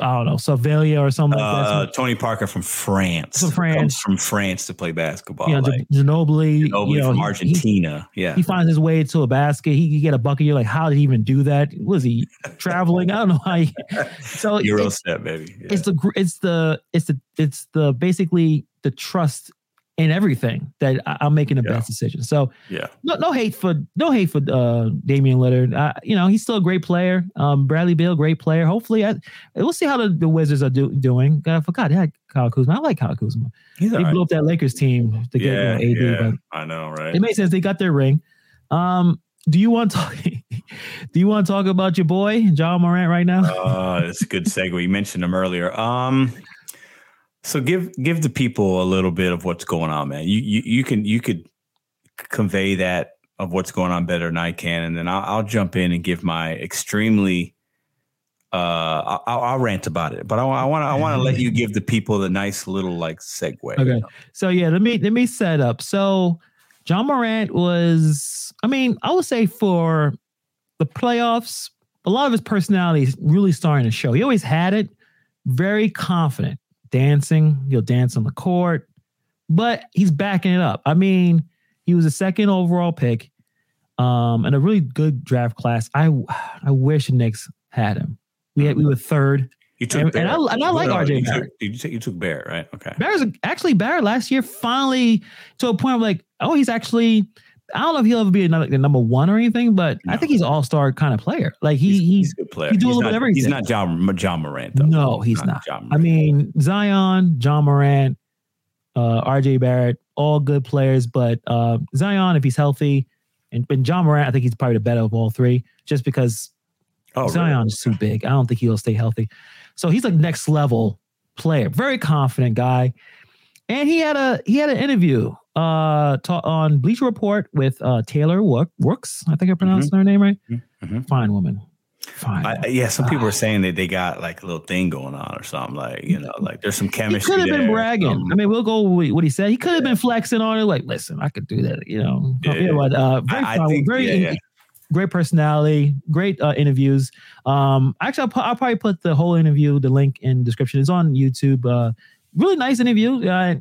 I don't know, Sevilla or something uh, like that. Uh, Tony Parker from France. From France. from France to play basketball. Yeah, like, Ginobili. Ginobili you know, from Argentina. He, yeah. He finds his way to a basket. He, he get a bucket. You're like, how did he even do that? Was he traveling? I don't know how he, so Euro step, baby. Yeah. It's the it's the it's the it's the basically the trust in everything that I, am making the yeah. best decision. So yeah, no, no hate for no hate for uh, Damian Lillard. Uh, you know, he's still a great player. Um, Bradley Beal, great player. Hopefully, I, we'll see how the, the Wizards are do, doing. I forgot they had Kyle Kuzma. I like Kyle Kuzma. He's he right. blew up that Lakers team to get yeah, you know, AD. Yeah, I know, right? It makes sense. They got their ring. Um, do you want to talk? do you want to talk about your boy Ja Morant right now? Uh, it's a good segue. You mentioned him earlier. Um, so give give the people a little bit of what's going on, man. You you, you can you could convey that of what's going on better than I can, and then I'll, I'll jump in and give my extremely. Uh, I'll, I'll rant about it, but I want I want to let you give the people the nice little like segue. Okay, you know? so yeah, let me let me set up. So Ja Morant was, I mean, I would say for the playoffs, a lot of his personality is really starting to show. He always had it, very confident, dancing. He'll dance on the court, but he's backing it up. I mean, he was a second overall pick, um, and a really good draft class. I I wish the Knicks had him. We had, we were third. You took and, and I, and I like no, RJ you. Took, you, took, you took Barrett, right? Okay. Barrett's actually Barrett last year finally to a point of like, oh, he's actually. I don't know if he'll ever be another, the number one or anything, but no. I think he's an all star kind of player. Like he, he's, he's, a good player. He's doing he's a little not, bit everything. He's not Ja, Ja Morant though. No, he's not. not. I mean, Zion, Ja Morant, uh, RJ Barrett, all good players, but uh, Zion, if he's healthy, and, and Ja Morant, I think he's probably the better of all three, just because oh, Zion's really? too big. I don't think he'll stay healthy. So he's like next level player, very confident guy. And he had a he had an interview uh ta- on Bleacher Report with uh Taylor Rooks. I think I pronounced mm-hmm. her name right. Mm-hmm. Fine woman. Fine. I, yeah, some people are saying that they got like a little thing going on or something. Like you know, like there's some chemistry. He could have been bragging. Um, I mean, we'll go with what he said. He could have yeah. been flexing on it. Like, listen, I could do that. You know, yeah. you know? Uh, very, I, I think, very yeah, great personality, great uh, interviews. Um, actually, I'll, pu- I'll, probably put the whole interview, the link in description. It's on YouTube. Uh, really nice interview. Uh,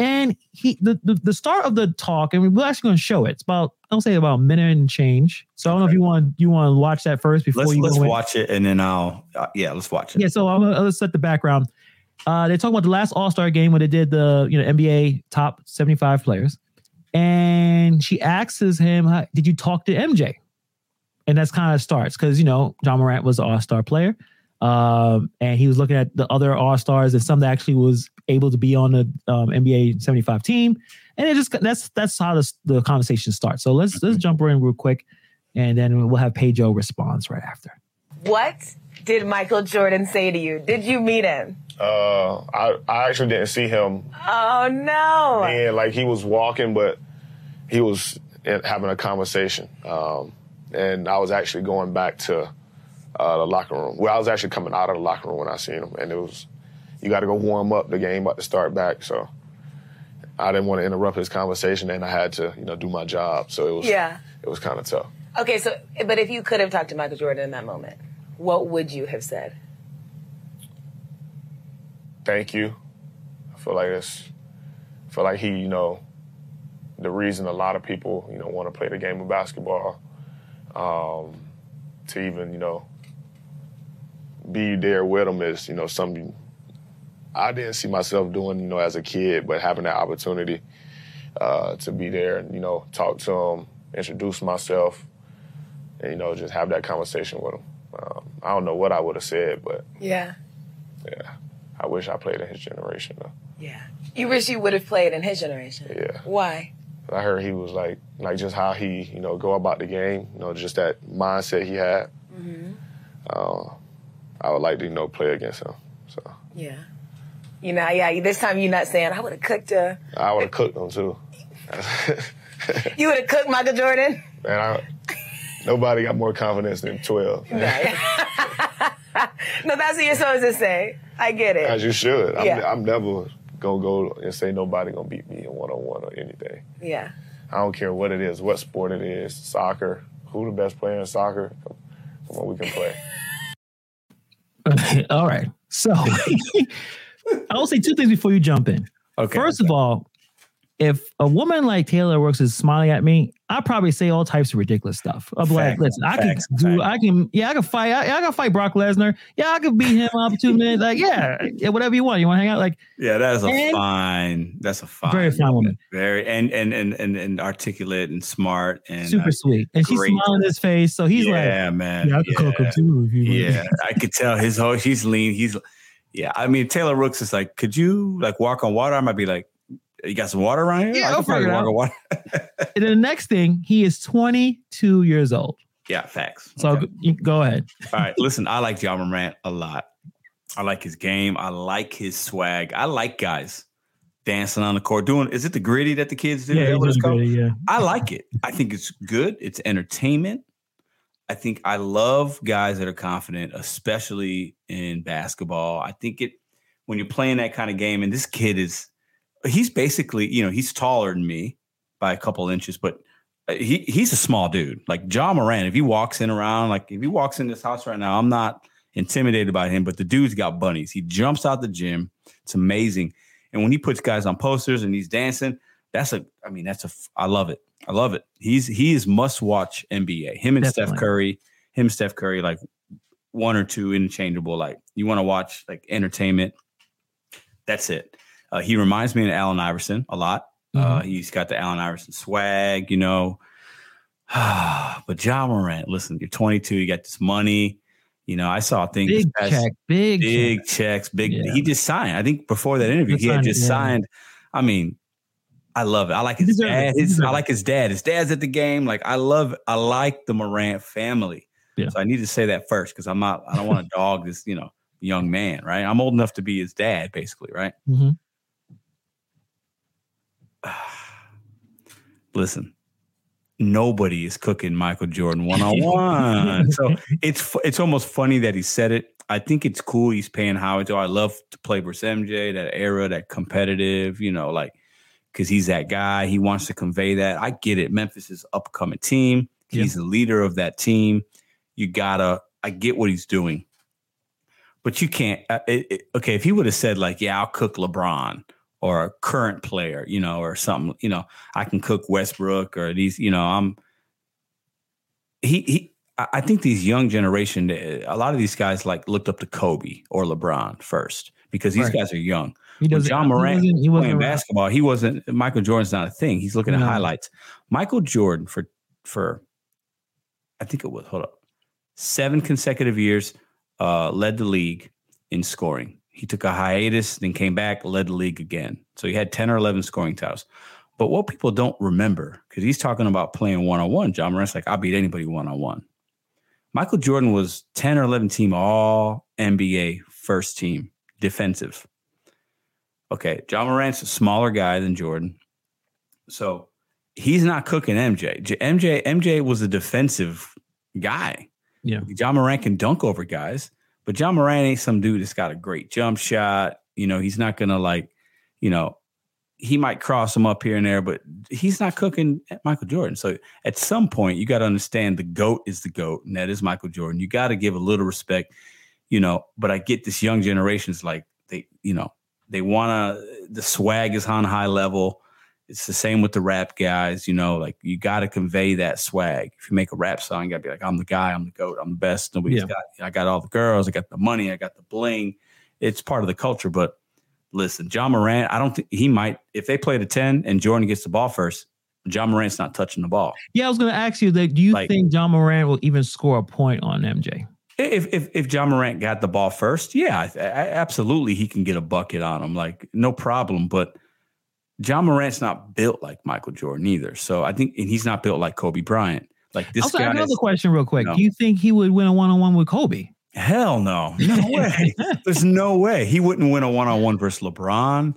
and he, the, the, the start of the talk, and we're actually going to show it. It's about I'll say about a minute and change. So I don't know if you want you want to watch that first before let's, you let's watch it, and then I'll uh, yeah, let's watch it. Yeah, so I'm gonna, let's set the background. Uh, they talk about the last All Star game when they did the you know NBA top 75 players, and she asks him, "Did you talk to MJ?" and that's kind of starts because you know Ja Morant was an All Star player, um, and he was looking at the other All Stars and some that actually was able to be on the um, NBA 75 team, and it just that's that's how this, the conversation starts. So let's let's jump right in real quick, and then we'll have Pedro responds right after. What did Michael Jordan say to you? Did you meet him? Uh, I I actually didn't see him. Oh no! And like he was walking, but he was having a conversation. Um, and I was actually going back to uh, the locker room. Well, I was actually coming out of the locker room when I seen him, and it was you got to go warm up. The game about to start back, so I didn't want to interrupt his conversation, and I had to you know do my job. So it was yeah, it was kind of tough. Okay, so but if you could have talked to Michael Jordan in that moment, what would you have said? Thank you. I feel like it's I feel like he, you know, the reason a lot of people, you know, want to play the game of basketball um, to even you know be there with them is you know something I didn't see myself doing you know as a kid, but having that opportunity uh, to be there and you know talk to them, introduce myself, and you know just have that conversation with them. Um, I don't know what I would have said, but yeah, yeah, I wish I played in his generation though. Yeah, you wish you would have played in his generation. Yeah. Why? I heard he was like like just how he you know go about the game, you know, just that mindset he had. Mm-hmm. Uh, I would like to you know play against him. So yeah, you know, yeah. This time you're not saying I would have cooked a. I would have cooked him too. you would have cooked Michael Jordan. Man, I, nobody got more confidence than twelve. no, that's what you're supposed to say. I get it. As you should. I'm, yeah. I'm never gonna go and say nobody gonna beat me in one on one or anything. Yeah. I don't care what it is, what sport it is, soccer. Who the best player in soccer? Come on, we can play. All right. So I will say two things before you jump in. Okay. First okay. of all, if a woman like Taylor Rooks is smiling at me, I probably say all types of ridiculous stuff. I'm like, listen, I can do, fact. I can, yeah, I can fight, I, I can fight Brock Lesnar. Yeah, I can beat him up two minutes. Like, yeah, yeah, whatever you want. You want to hang out? Like, yeah, that is a and, fine. That's a fine, very fine woman. Very and and and and, and articulate and smart and super uh, sweet. And she's smiling his face, so he's yeah, like, yeah, man, yeah, I could yeah. cook him too. yeah, I could tell his whole. She's lean. He's yeah. I mean, Taylor Rooks is like, could you like walk on water? I might be like you got some water around here? Yeah, I'll probably walk water. and the next thing, he is 22 years old. Yeah, facts. So okay. go, go ahead. All right, listen, I like Ja Morant a lot. I like his game. I like his swag. I like guys dancing on the court doing. Is it the gritty that the kids do? Yeah, gritty, yeah. I like it. I think it's good. It's entertainment. I think I love guys that are confident, especially in basketball. I think it when you're playing that kind of game, and this kid is he's basically, you know, he's taller than me by a couple inches, but uh, he he's a small dude. Like Ja Morant, if he walks in around, like if he walks in this house right now, I'm not intimidated by him, but the dude's got bunnies. He jumps out the gym. It's amazing. And when he puts guys on posters and he's dancing, that's a, I mean, that's a, I love it. I love it. He's, he is must watch NBA. Him and Definitely. Steph Curry, him, Steph Curry, like one or two interchangeable. Like you want to watch like entertainment. That's it. Uh, he reminds me of Allen Iverson a lot. Uh, mm-hmm. Uh, he's got the Allen Iverson swag, you know. but Ja Morant, listen, you're 22, you got this money. You know, I saw things big past, check, big big check. checks, big. Yeah. He just signed. I think before that interview, he, he had just yeah. signed. I mean, I love it. I like his dad. His, I like his dad. His dad's at the game. Like I love. I like the Morant family. Yeah. So I need to say that first because I'm not. I don't want to dog this. You know, young man. Right. I'm old enough to be his dad, basically. Right. Mm-hmm. listen, nobody is cooking Michael Jordan one on one. So it's it's almost funny that he said it. I think it's cool. He's paying Howard. Oh, I love to play versus MJ, that era, that competitive, you know, like because he's that guy. He wants to convey that. I get it. Memphis is upcoming team. He's the leader of that team. You gotta. I get what he's doing, but you can't. Uh, it, it, okay, if he would have said like, "Yeah, I'll cook LeBron," or a current player, you know, or something, you know, I can cook Westbrook or these, you know, I'm he he I think these young generation, a lot of these guys like looked up to Kobe or LeBron first because these right. guys are young. He does Ja Morant he wasn't, he wasn't playing around. basketball. He wasn't. Michael Jordan's not a thing. He's looking no. at highlights. Michael Jordan for for, I think it was hold up, seven consecutive years, uh, led the league in scoring. He took a hiatus, then came back, led the league again. So he had 10 or 11 scoring titles. But what people don't remember, because he's talking about playing one on one, Ja Morant's like, I'll beat anybody one on one. Michael Jordan was 10 or 11 team all NBA first team defensive. Okay, Ja Morant's a smaller guy than Jordan. So he's not cooking MJ. MJ MJ was a defensive guy. Yeah. Ja Morant can dunk over guys. But Ja Morant ain't some dude that's got a great jump shot. You know, he's not gonna like, you know, he might cross him up here and there, but he's not cooking at Michael Jordan. So at some point, you got to understand the GOAT is the GOAT, and that is Michael Jordan. You got to give a little respect, you know. But I get this young generation's like they, you know, they wanna the swag is on high level. It's the same with the rap guys, you know, like you got to convey that swag. If you make a rap song, you got to be like, I'm the guy, I'm the goat, I'm the best. Nobody's yeah. got, I got all the girls, I got the money, I got the bling. It's part of the culture. But listen, Ja Morant, I don't think he might, if they play the 10 and Jordan gets the ball first, Ja Morant's not touching the ball. Yeah, I was going to ask you that. Do you like, think Ja Morant will even score a point on MJ? If if if Ja Morant got the ball first, yeah, I, I, absolutely, he can get a bucket on him, like no problem. But Ja Morant's not built like Michael Jordan either. So I think, and he's not built like Kobe Bryant. Like this also, guy. Another is, question, real quick. Know, Do you think he would win a one on one with Kobe? Hell no. No way. There's no way. He wouldn't win a one on one versus LeBron.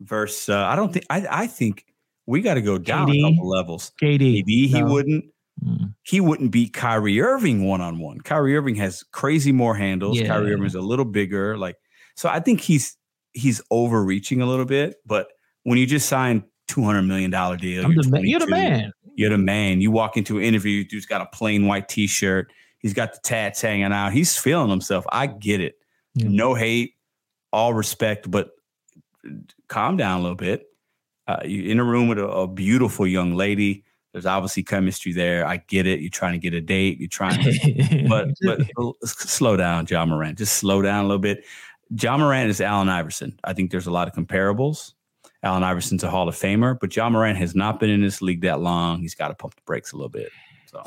Versus, uh, I don't think, I, I think we got to go down KD, a couple levels. KD. KD, he no. wouldn't. Mm. He wouldn't beat Kyrie Irving one on one. Kyrie Irving has crazy more handles. Yeah. Kyrie Irving's a little bigger. Like, so I think he's he's overreaching a little bit, but when you just sign two hundred million dollar deal, you're, the you're, the man. You're the man. You walk into an interview, dude's got a plain white t shirt. He's got the tats hanging out. He's feeling himself. I get it. Yeah. No hate, all respect, but calm down a little bit. Uh, you're in a room with a, a, beautiful young lady. There's obviously chemistry there. I get it. You're trying to get a date. You're trying to, but but slow down, Ja Morant. Just slow down a little bit. Ja Morant is Allen Iverson. I think there's a lot of comparables. Allen Iverson's a Hall of Famer, but Ja Morant has not been in this league that long. He's got to pump the brakes a little bit. So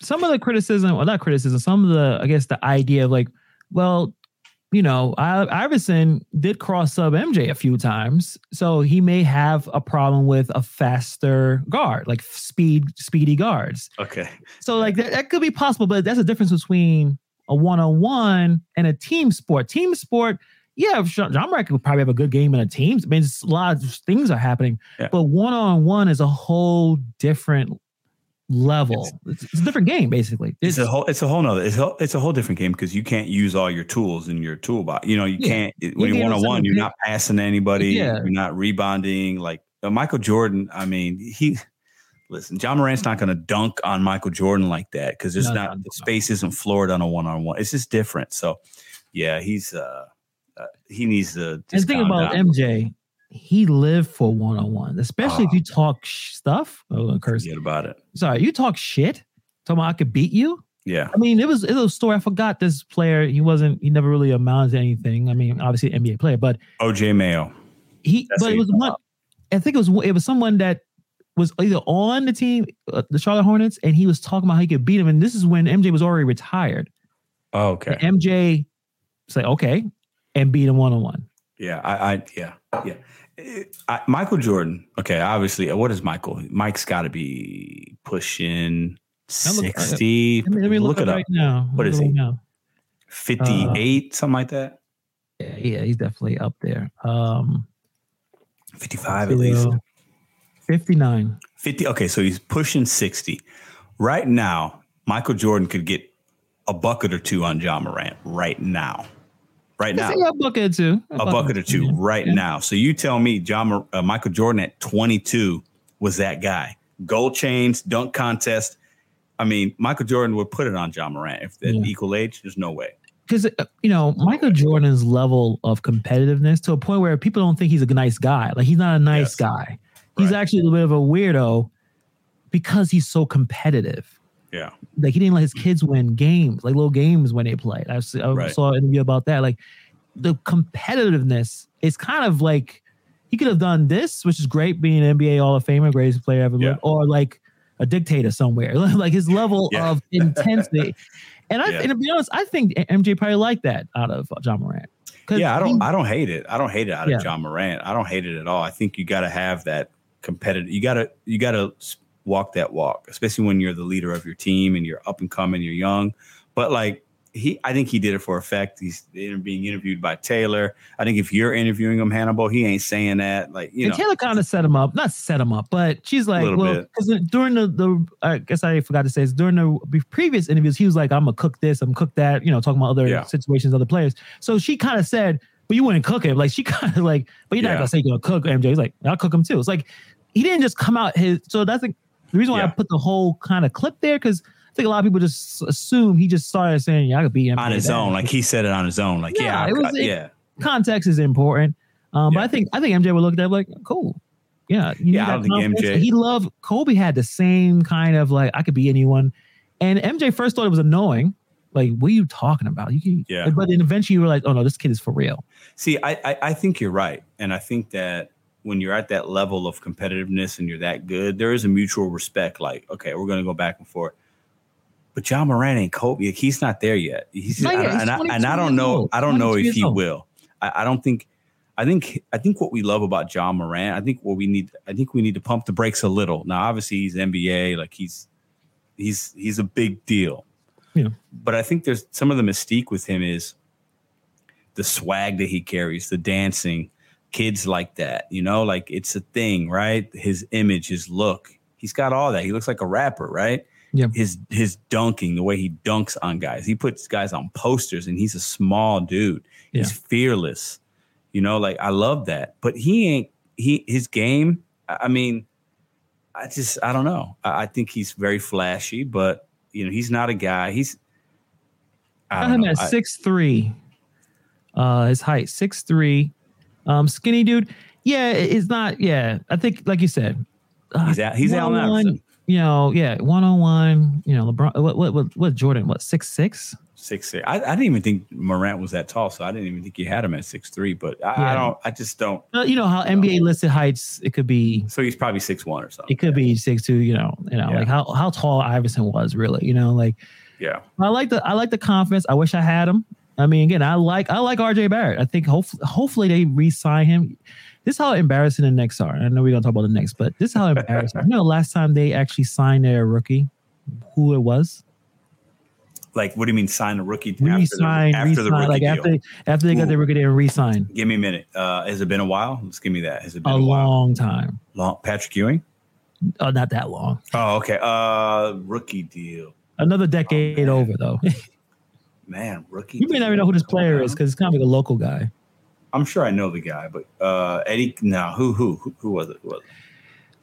some of the criticism, well, not criticism, some of the, I guess, the idea of like, well, you know, Iverson did cross sub MJ a few times, so he may have a problem with a faster guard, like speed, speedy guards. Okay. So like that, that could be possible, but that's a difference between a one on one and a team sport. Team sport, yeah, Ja Morant could probably have a good game in a team. I mean, a lot of things are happening, yeah. but one on one is a whole different level. It's, it's, a different game, basically. It's, it's, a whole. It's a whole nother. It's a, it's a whole different game because you can't use all your tools in your toolbox. You know, you yeah. can't it, when you are one on one. You're not passing anybody. Yeah. You're not rebounding. Like uh, Michael Jordan. I mean, he. Listen, Ja Morant's not going to dunk on Michael Jordan like that because there's no, not no, the space isn't floored on a one on one. It's just different. So, yeah, he's uh, uh he needs to. And think about down. MJ he lived for one on one, especially if you ah. talk sh- stuff. Oh, curse. Forget about it. Sorry, you talk shit. Talking about I could beat you. Yeah. I mean, it was it was a story. I forgot this player. He wasn't. He never really amounted to anything. I mean, obviously NBA player, but OJ Mayo. He, That's but it was one. I think it was it was someone that was either on the team, uh, the Charlotte Hornets, and he was talking about how he could beat him. And this is when MJ was already retired. Oh, okay. And MJ say okay, and beat him one on one. Yeah, I, I yeah, yeah. I, Michael Jordan. Okay, obviously, what is Michael? Mike's got to be pushing sixty. Let me, let me look, look it up right now. What is he? Now. Fifty-eight, uh, something like that. Yeah, yeah, he's definitely up there. Um, Fifty-five at least. Fifty-nine. Fifty. Okay, so he's pushing sixty. Right now, Michael Jordan could get a bucket or two on Ja Morant right now right now. A bucket or two. A, a bucket, bucket, or two yeah. right yeah. now. So you tell me, John uh, Michael Jordan at 22 was that guy. Gold chains, dunk contest. I mean, Michael Jordan would put it on Ja Morant if at yeah. equal age. There's no way. Because uh, you know Michael Jordan's level of competitiveness to a point where people don't think he's a nice guy. Like he's not a nice yes. guy. He's right. actually a little bit of a weirdo because he's so competitive. Yeah. Like he didn't let his kids win games, like little games when they played. I, I right. saw an interview about that. Like the competitiveness is kind of like he could have done this, which is great, being an NBA All of Famer, greatest player ever yeah. lived, or like a dictator somewhere. like his level yeah. of intensity. And I, yeah. and to be honest, I think MJ probably liked that out of uh, Ja Morant. Yeah, I don't, he, I don't hate it. I don't hate it out of Ja Morant. I don't hate it at all. I think you got to have that competitive. You got to, you got to walk that walk, especially when you're the leader of your team and you're up and coming, you're young. But like he, I think he did it for effect. He's being interviewed by Taylor. I think if you're interviewing him, Hannibal, he ain't saying that. Like you and know, Taylor kind of set him up, not set him up, but she's like, well, because during the the, I guess I forgot to say this during the previous interviews, he was like, I'm gonna cook this, I'm gonna cook that, you know, talking about other yeah. situations, other players. So she kind of said, but you wouldn't cook him. Like she kind of like, but you're not gonna say you're gonna cook MJ. He's like, I'll cook him too. It's like he didn't just come out his. So that's like the reason why yeah. I put the whole kind of clip there because I think a lot of people just assume he just started saying, "Yeah, I could be on his own," like he said it on his own. Like, yeah, yeah, it was, yeah. context is important, um, yeah. but I think I think MJ would look at that like, cool. Yeah, yeah. I don't think MJ. He loved Kobe. Had the same kind of like I could be anyone, and MJ first thought it was annoying. Like, what are you talking about? You can, yeah. But then eventually you were like, oh no, this kid is for real. See, I, I I think you're right, and I think that when you're at that level of competitiveness and you're that good, there is a mutual respect. Like, okay, we're going to go back and forth. But Ja Morant ain't Kobe. He's not there yet. He's, not yet. He's and, I, and I don't know. I don't know if he will. I, I, don't think. I think. I think what we love about Ja Morant. I think what we need. I think we need to pump the brakes a little. Now, obviously, he's NBA. Like he's, he's he's a big deal. Yeah. But I think there's some of the mystique with him is the swag that he carries, the dancing, kids like that, you know, like it's a thing, right? His image, his look, he's got all that. He looks like a rapper, right? Yeah. His his dunking, the way he dunks on guys, he puts guys on posters, and he's a small dude. Yeah. He's fearless, you know. Like I love that, but he ain't he his game. I mean, I just I don't know. I, I think he's very flashy, but you know, he's not a guy. He's I don't know. at six three. Uh, his height six three, um, skinny dude. yeah, it's not. Yeah, I think like you said, uh, he's out. He's Allen Iverson. You know, yeah, one on one. You know, LeBron. What what what, what Jordan? What six six? Six six. I, I didn't even think Morant was that tall, so I didn't even think he had him at six three. But I, yeah. I don't. I just don't. you know how NBA listed heights? It could be. So he's probably six one or something. It could be six two. You know, you know, yeah. like how how tall Iverson was really. You know, like. Yeah. I like the I like the confidence. I wish I had him. I mean, again, I like I like RJ Barrett. I think hopefully hopefully they re-sign him. This is how embarrassing the Knicks are. I know we're gonna talk about the Knicks, but this is how embarrassing. you know, last time they actually signed their rookie, who it was. Like, what do you mean sign a rookie re-sign, after, the, after the rookie like deal? after after they Ooh. got their rookie deal re-sign? Give me a minute. Uh, has it been a while? Let's give me that. Has it been a, a long time? Long Patrick Ewing? Oh, not that long. Oh, okay. Uh, rookie deal. Another decade oh, over though. man, rookie. You may not even know who this player is because it's kind of like a local guy. I'm sure I know the guy, but uh, Eddie. No, who who who, who was it? Who was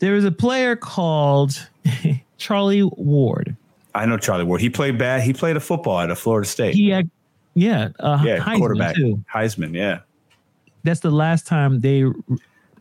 it? was a player called Charlie Ward. I know Charlie Ward. He played bad. He played a football at a Florida State. He had, yeah, uh, yeah, Heisman quarterback too. Heisman, yeah. That's the last time they,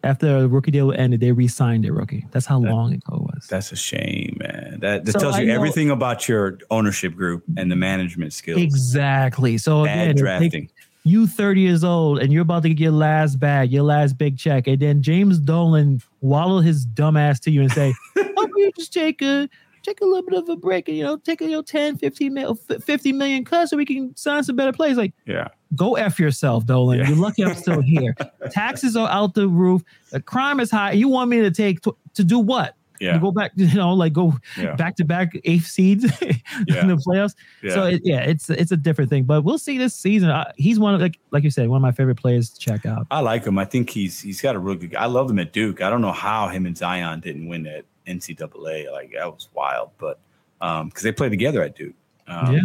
after the rookie deal ended, they re-signed their rookie. That's how that, long ago it was. That's a shame, man. That, that so tells you everything about your ownership group and the management skills. Exactly. So bad again, drafting you 30 years old and you're about to get your last bag, your last big check, and then James Dolan wallow his dumb ass to you and say, "Oh, you just take a take a little bit of a break and you know take a you know 10 15 mil, 50 million cut so we can sign some better plays like yeah go f yourself dolan yeah. you're lucky i'm still here taxes are out the roof the crime is high you want me to take to, to do what yeah. go back, you know, like go yeah. back to back eighth seeds yeah. in the playoffs. Yeah. So it, yeah, it's it's a different thing. But we'll see this season. I, he's one of like like you said, one of my favorite players to check out. I like him. I think he's he's got a really good. I love him at Duke. I don't know how him and Zion didn't win that NCAA. Like that was wild, but um, because they play together at Duke. Um, yeah.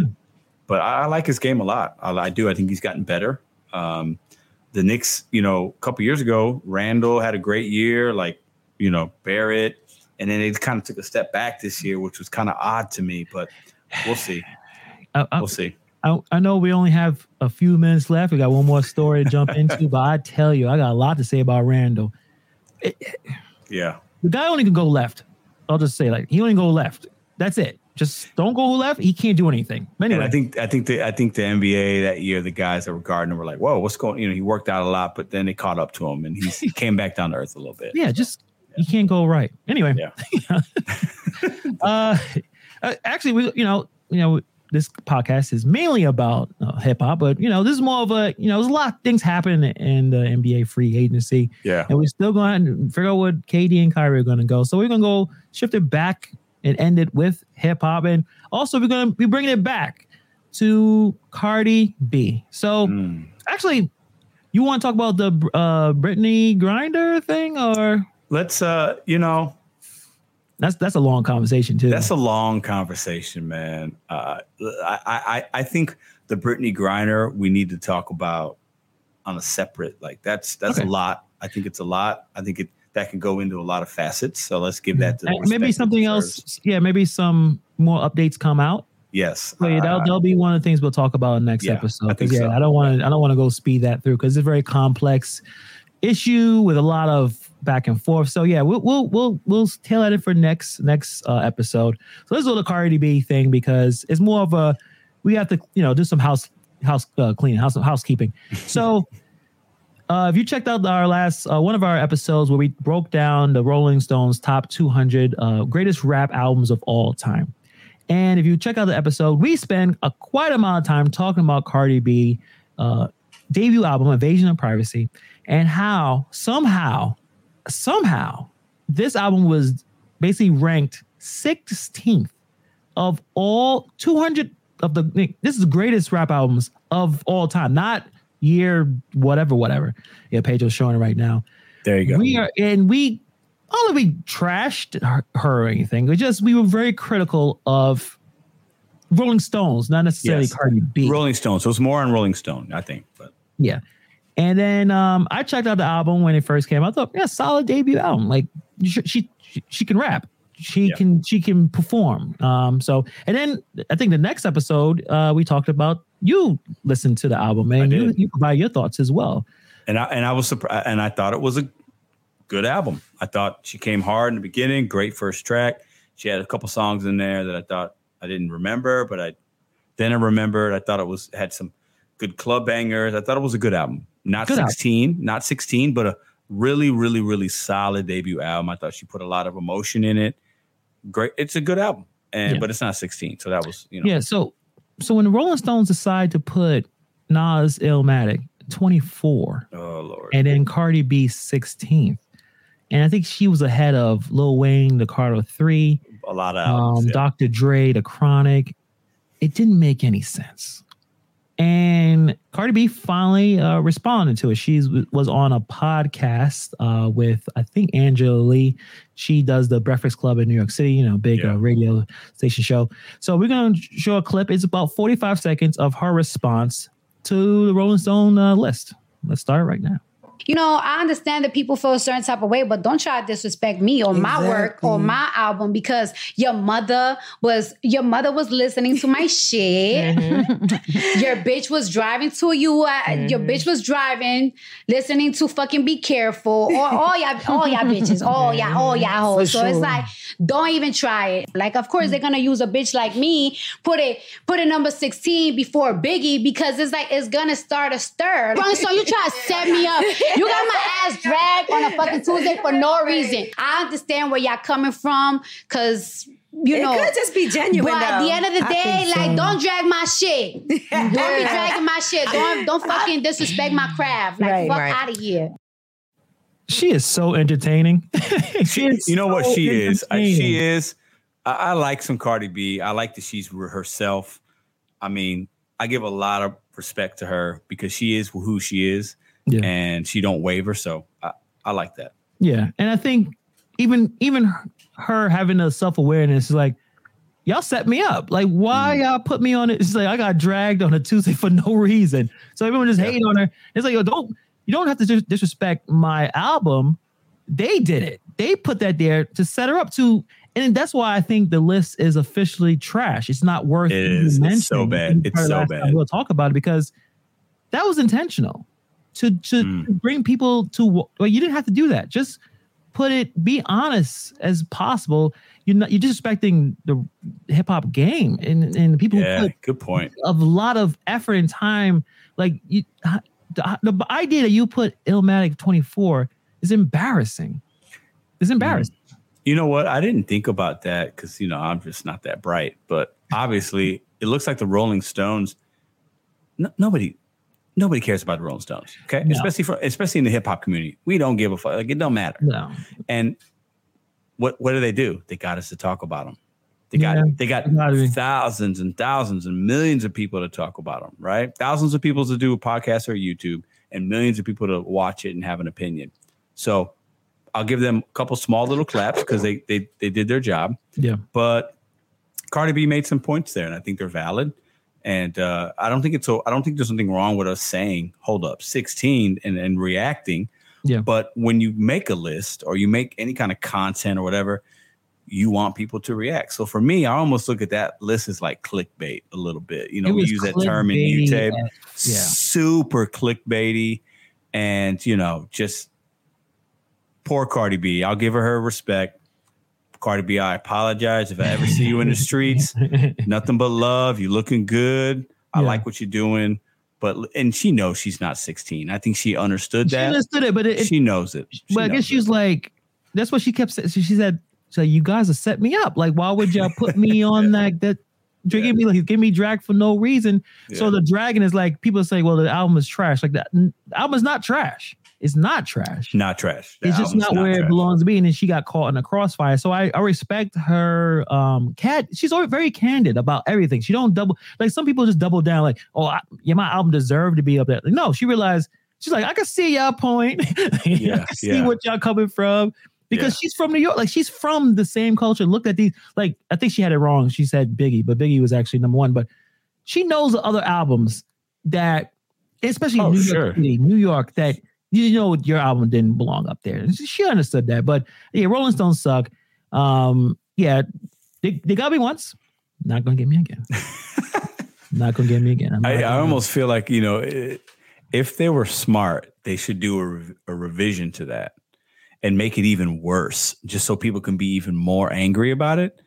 But I, I, like his game a lot. I, I do. I think he's gotten better. Um, the Knicks, you know, a couple years ago, Randle had a great year. Like, you know, Barrett, and then they kind of took a step back this year, which was kind of odd to me. But we'll see. I, we'll see. I, I know we only have a few minutes left. We got one more story to jump into, but I tell you, I got a lot to say about Randle. It, yeah, the guy only can go left. I'll just say like he only go left. That's it. Just don't go left. He can't do anything. Anyway, and I think I think the I think the NBA that year, the guys that were guarding him were like, "Whoa, what's going?" You know, he worked out a lot, but then it caught up to him, and he came back down to earth a little bit. Yeah, just you can't go right. Anyway, yeah. uh, actually, we you know you know this podcast is mainly about uh, hip hop, but you know this is more of a you know there's a lot of things happen in the NBA free agency. Yeah, and we're still going to figure out what KD and Kyrie are going to go. So we're going to go shift it back and end it with hip hop, and also we're going to be bringing it back to Cardi B. So mm. actually, you want to talk about the uh, Brittney Griner thing or? let's uh you know that's that's a long conversation too. That's a long conversation, man. Uh, I, I I think the Brittney Griner we need to talk about on a separate like that's that's okay. a lot. I think it's a lot. I think it that can go into a lot of facets. So let's give that to maybe something else. Yeah, maybe some more updates come out. Yes, so yeah, that'll, that'll be one of the things we'll talk about in next yeah, episode. I yeah, so. I don't want to I don't want to go speed that through because it's a very complex issue with a lot of back and forth. So yeah, we'll we'll we'll we'll tail at it for next next uh, episode. So let's do the Cardi B thing because it's more of a we have to you know do some house house uh, cleaning, house housekeeping. So. Uh, if you checked out our last uh, one of our episodes where we broke down the Rolling Stones top 200 uh, greatest rap albums of all time, and if you check out the episode, we spend a quite amount of time talking about Cardi B uh, debut album Invasion of Privacy and how somehow somehow this album was basically ranked 16th of all 200 of the this is the greatest rap albums of all time. Not year whatever whatever. Yeah pedro's showing it right now. There you go. We are and we all of we trashed her, her or anything we just we were very critical of rolling stones not necessarily yes. cardi b. Rolling stones. So it's more on rolling stone i think but. Yeah and then um, I checked out the album when it first came. I thought, yeah, solid debut album. Like she she, she can rap. She yeah. can she can perform. Um, so and then I think the next episode uh, we talked about you listen to the album and you, you provide your thoughts as well. And I and I was surprised and I thought it was a good album. I thought she came hard in the beginning, great first track. She had a couple songs in there that I thought I didn't remember, but I then I remembered. I thought it was had some good club bangers. I thought it was a good album. Not good 16, album. not 16, but a really, really, really solid debut album. I thought she put a lot of emotion in it. Great. It's a good album. And yeah. but it's not 16. So that was, you know. Yeah. So so when the Rolling Stones decide to put Nas Illmatic 24. Oh Lord. And then Cardi B 16th. And I think she was ahead of Lil Wayne, the Carter 3. A lot of albums, um, yeah. Dr. Dre, The Chronic. It didn't make any sense. And Cardi B finally uh, responded to it. She was on a podcast uh, with, I think, Angela Yee. She does the Breakfast Club in New York City, you know, big yeah. uh, radio station show. So we're going to show a clip. It's about 45 seconds of her response to the Rolling Stone uh, list. Let's start right now you know, I understand that people feel a certain type of way, but don't try to disrespect me or exactly. my work or my album because your mother was your mother was listening to my shit. Mm-hmm. your bitch was driving to you. Uh, mm-hmm. Your bitch was driving, listening to fucking be careful. Or all y'all, all y'all bitches, all y'all, all y'all hoes. so sure. it's like, don't even try it. Like, of course, they're gonna use a bitch like me, put it, put a number 16 before Biggie because it's like it's gonna start a stir. So you try to set me up. You got my ass dragged on a fucking Tuesday for no reason. I understand where y'all coming from, cause you know it know, could just be genuine. But at the end of the day, so. like, don't drag my shit. don't be dragging my shit. Don't don't fucking disrespect my craft. Like, right, fuck right. out of here. She is so entertaining. she is. You know so what she is? I, she is. I, I like some Cardi B. I like that she's herself. I mean, I give a lot of respect to her because she is who she is yeah. and she don't waver. So I, I like that. Yeah, and I think even even her having a self awareness is like, y'all set me up. Like, why mm. y'all put me on it? It's like I got dragged on a Tuesday for no reason. So everyone just yeah. hate on her. It's like, yo, don't you don't have to disrespect my album. They did it. They put that there to set her up to, and that's why I think the list is officially trash. It's not worth. It is. It's so bad. It's so bad. We'll talk about it because that was intentional to to mm. bring people to well you didn't have to do that just put it be honest as possible you're not you're disrespecting the hip-hop game and and the people yeah, good point of a lot of effort and time like you the, the idea that you put Illmatic 24 is embarrassing it's embarrassing mm. you know what i didn't think about that because you know i'm just not that bright but obviously it looks like the rolling stones no, nobody nobody cares about the Rolling Stones. Okay, no. especially for especially in the hip hop community, we don't give a fuck. Like it don't matter. No. And what what do they do? They got us to talk about them. They got yeah, they got thousands and thousands and millions of people to talk about them. Right? Thousands of people to do a podcast or YouTube, and millions of people to watch it and have an opinion. So I'll give them a couple small little claps because they they they did their job. Yeah. But Cardi B made some points there, and I think they're valid. And uh, I don't think it's so. I don't think there's something wrong with us saying, "Hold up, 16," and, and reacting. Yeah. But when you make a list or you make any kind of content or whatever, you want people to react. So for me, I almost look at that list as like clickbait a little bit. You know, we use that term in YouTube. Yeah. Super clickbaity, and you know, just poor Cardi B. I'll give her her respect. Cardi B, I apologize if I ever see you in the streets. Nothing but love. You looking good. I yeah. like what you're doing. But and she knows she's not 16. I think she understood that. She understood it, but it, she knows it. She but I guess she's like, that's what she kept saying. She, she said, "So you guys have set me up. Like, why would y'all put me on yeah. that that Dragging yeah. me like give me drag for no reason. Yeah. So the dragon is like people say, well, the album is trash. Like that the album is not trash. It's not trash. Not trash. The it's just not, not where trash. it belongs to be. And then she got caught in a crossfire. So I, I respect her. Um, cat. She's always very candid about everything. She don't double like some people just double down. Like, oh, I, yeah, my album deserved to be up there. Like, no, she realized she's like, I can see y'all point. yeah, I can see yeah. what y'all coming from because yeah. she's from New York. Like she's from the same culture. Look at these. Like I think she had it wrong. She said Biggie, but Biggie was actually number one. But she knows the other albums that, especially oh, New sure. York City, New York, that you know your album didn't belong up there. She understood that. But yeah, Rolling Stones suck. Um, yeah, they, they got me once. Not gonna get me again. not gonna get me again. I, I almost feel like you know, if they were smart, they should do a, a revision to that and make it even worse, just so people can be even more angry about it.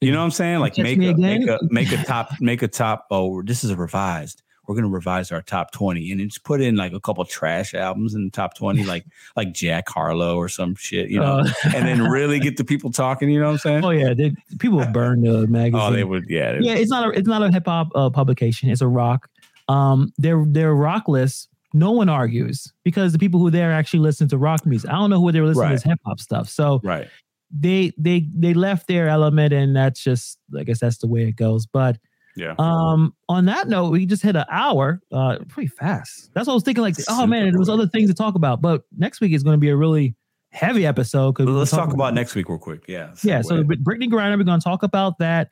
You know what I'm saying? Like make a, make a make a top make a top. Oh, this is a revised. We're gonna revise our top 20 and just put in like a couple trash albums in the top 20, like like Jack Harlow or some shit, you know, uh, and then really get the people talking. You know what I'm saying? Oh yeah, they, people burn the magazine. Oh, they would. Yeah, yeah. It's not a it's not a hip hop uh, publication. It's a rock. Um, they're they're rock lists no one argues because the people who there actually listen to rock music. I don't know who they were listening right. to hip hop stuff. So right. they they they left their element, and that's just I guess that's the way it goes. But yeah. Um. On that note, we just hit an hour. Uh, pretty fast. That's what I was thinking. Like, oh man, there was other things to talk about. But next week is going to be a really heavy episode. Cause let's talk about, about next week real quick. Yeah. Yeah. So Brittney Griner, we're going to talk about that,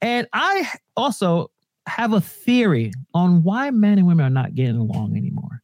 and I also have a theory on why men and women are not getting along anymore.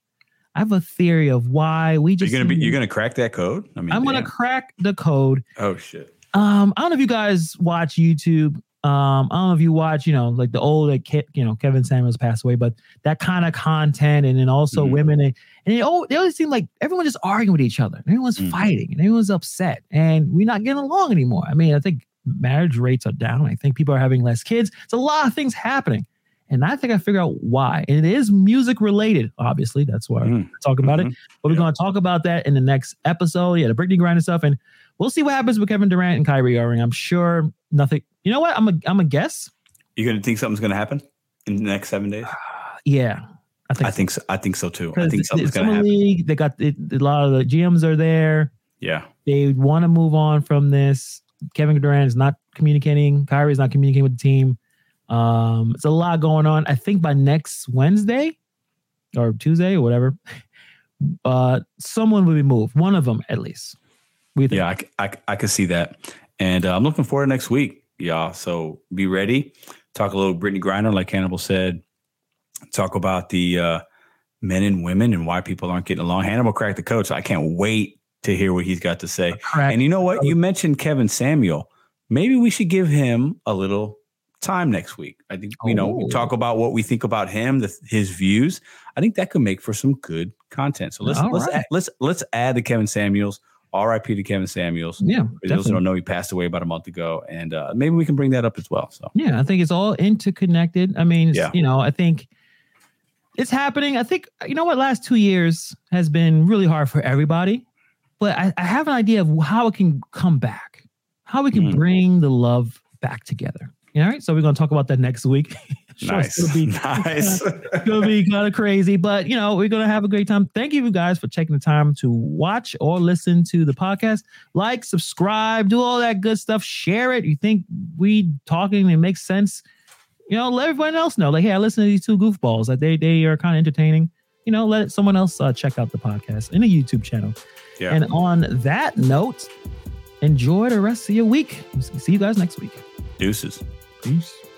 I have a theory of why we just. You're gonna be. You're gonna crack that code. I mean, I'm damn. gonna crack the code. Oh shit. Um, I don't know if you guys watch YouTube. Um, I don't know if you watch, you know, like the old, like you know, Kevin Samuels passed away, but that kind of content, and then also mm-hmm. women, and, and it, oh, they always seem like everyone just arguing with each other. Everyone's mm-hmm. fighting, and everyone's upset, and we're not getting along anymore. I mean, I think marriage rates are down. I think people are having less kids. It's a lot of things happening. And I think I figure out why. And it is music related, obviously. That's why mm. I talk about mm-hmm. it. But we're yeah. going to talk about that in the next episode. Yeah, the Brittney Griner stuff. And we'll see what happens with Kevin Durant and Kyrie Irving. I'm sure nothing. You know what? I'm a I'm a guess. You're going to think something's going to happen in the next seven days? yeah. I think, I so. think so. I think so too. I think something's going to happen. League, they got it, a lot of the GMs are there. Yeah. They want to move on from this. Kevin Durant is not communicating. Kyrie is not communicating with the team. Um, it's a lot going on. I think by next Wednesday or Tuesday or whatever, uh, someone will be moved. One of them at least. Yeah, I, I, I can see that. And uh, I'm looking forward to next week, y'all. So be ready. Talk a little Brittney Griner, like Hannibal said. Talk about the uh, men and women and why people aren't getting along. Hannibal cracked the code, so I can't wait to hear what he's got to say. And you know what? You mentioned Kevin Samuel. Maybe we should give him a little time next week. I think you know we talk oh. about what we think about him, the, his views. I think that could make for some good content. So let's All let's right. add, let's let's add the Kevin Samuels. R.I.P. to Kevin Samuels. Yeah, for those who don't know, he passed away about a month ago, and uh, maybe we can bring that up as well. So yeah, I think it's all interconnected. I mean, yeah. you know, I think it's happening. I think you know what, last two years has been really hard for everybody, but I, I have an idea of how it can come back, how we can mm. bring the love back together. All right, so we're going to talk about that next week. sure, nice, it's gonna be, nice. it's gonna be kind of crazy, but you know we're gonna have a great time. Thank you guys for taking the time to watch or listen to the podcast. Like, subscribe, do all that good stuff. Share it. You think we talking it makes sense? You know, let everyone else know. Like, hey, I listen to these two goofballs. That they they are kind of entertaining. You know, let someone else uh, check out the podcast in the YouTube channel. Yeah. And on that note, enjoy the rest of your week. See you guys next week. Deuces. Peace.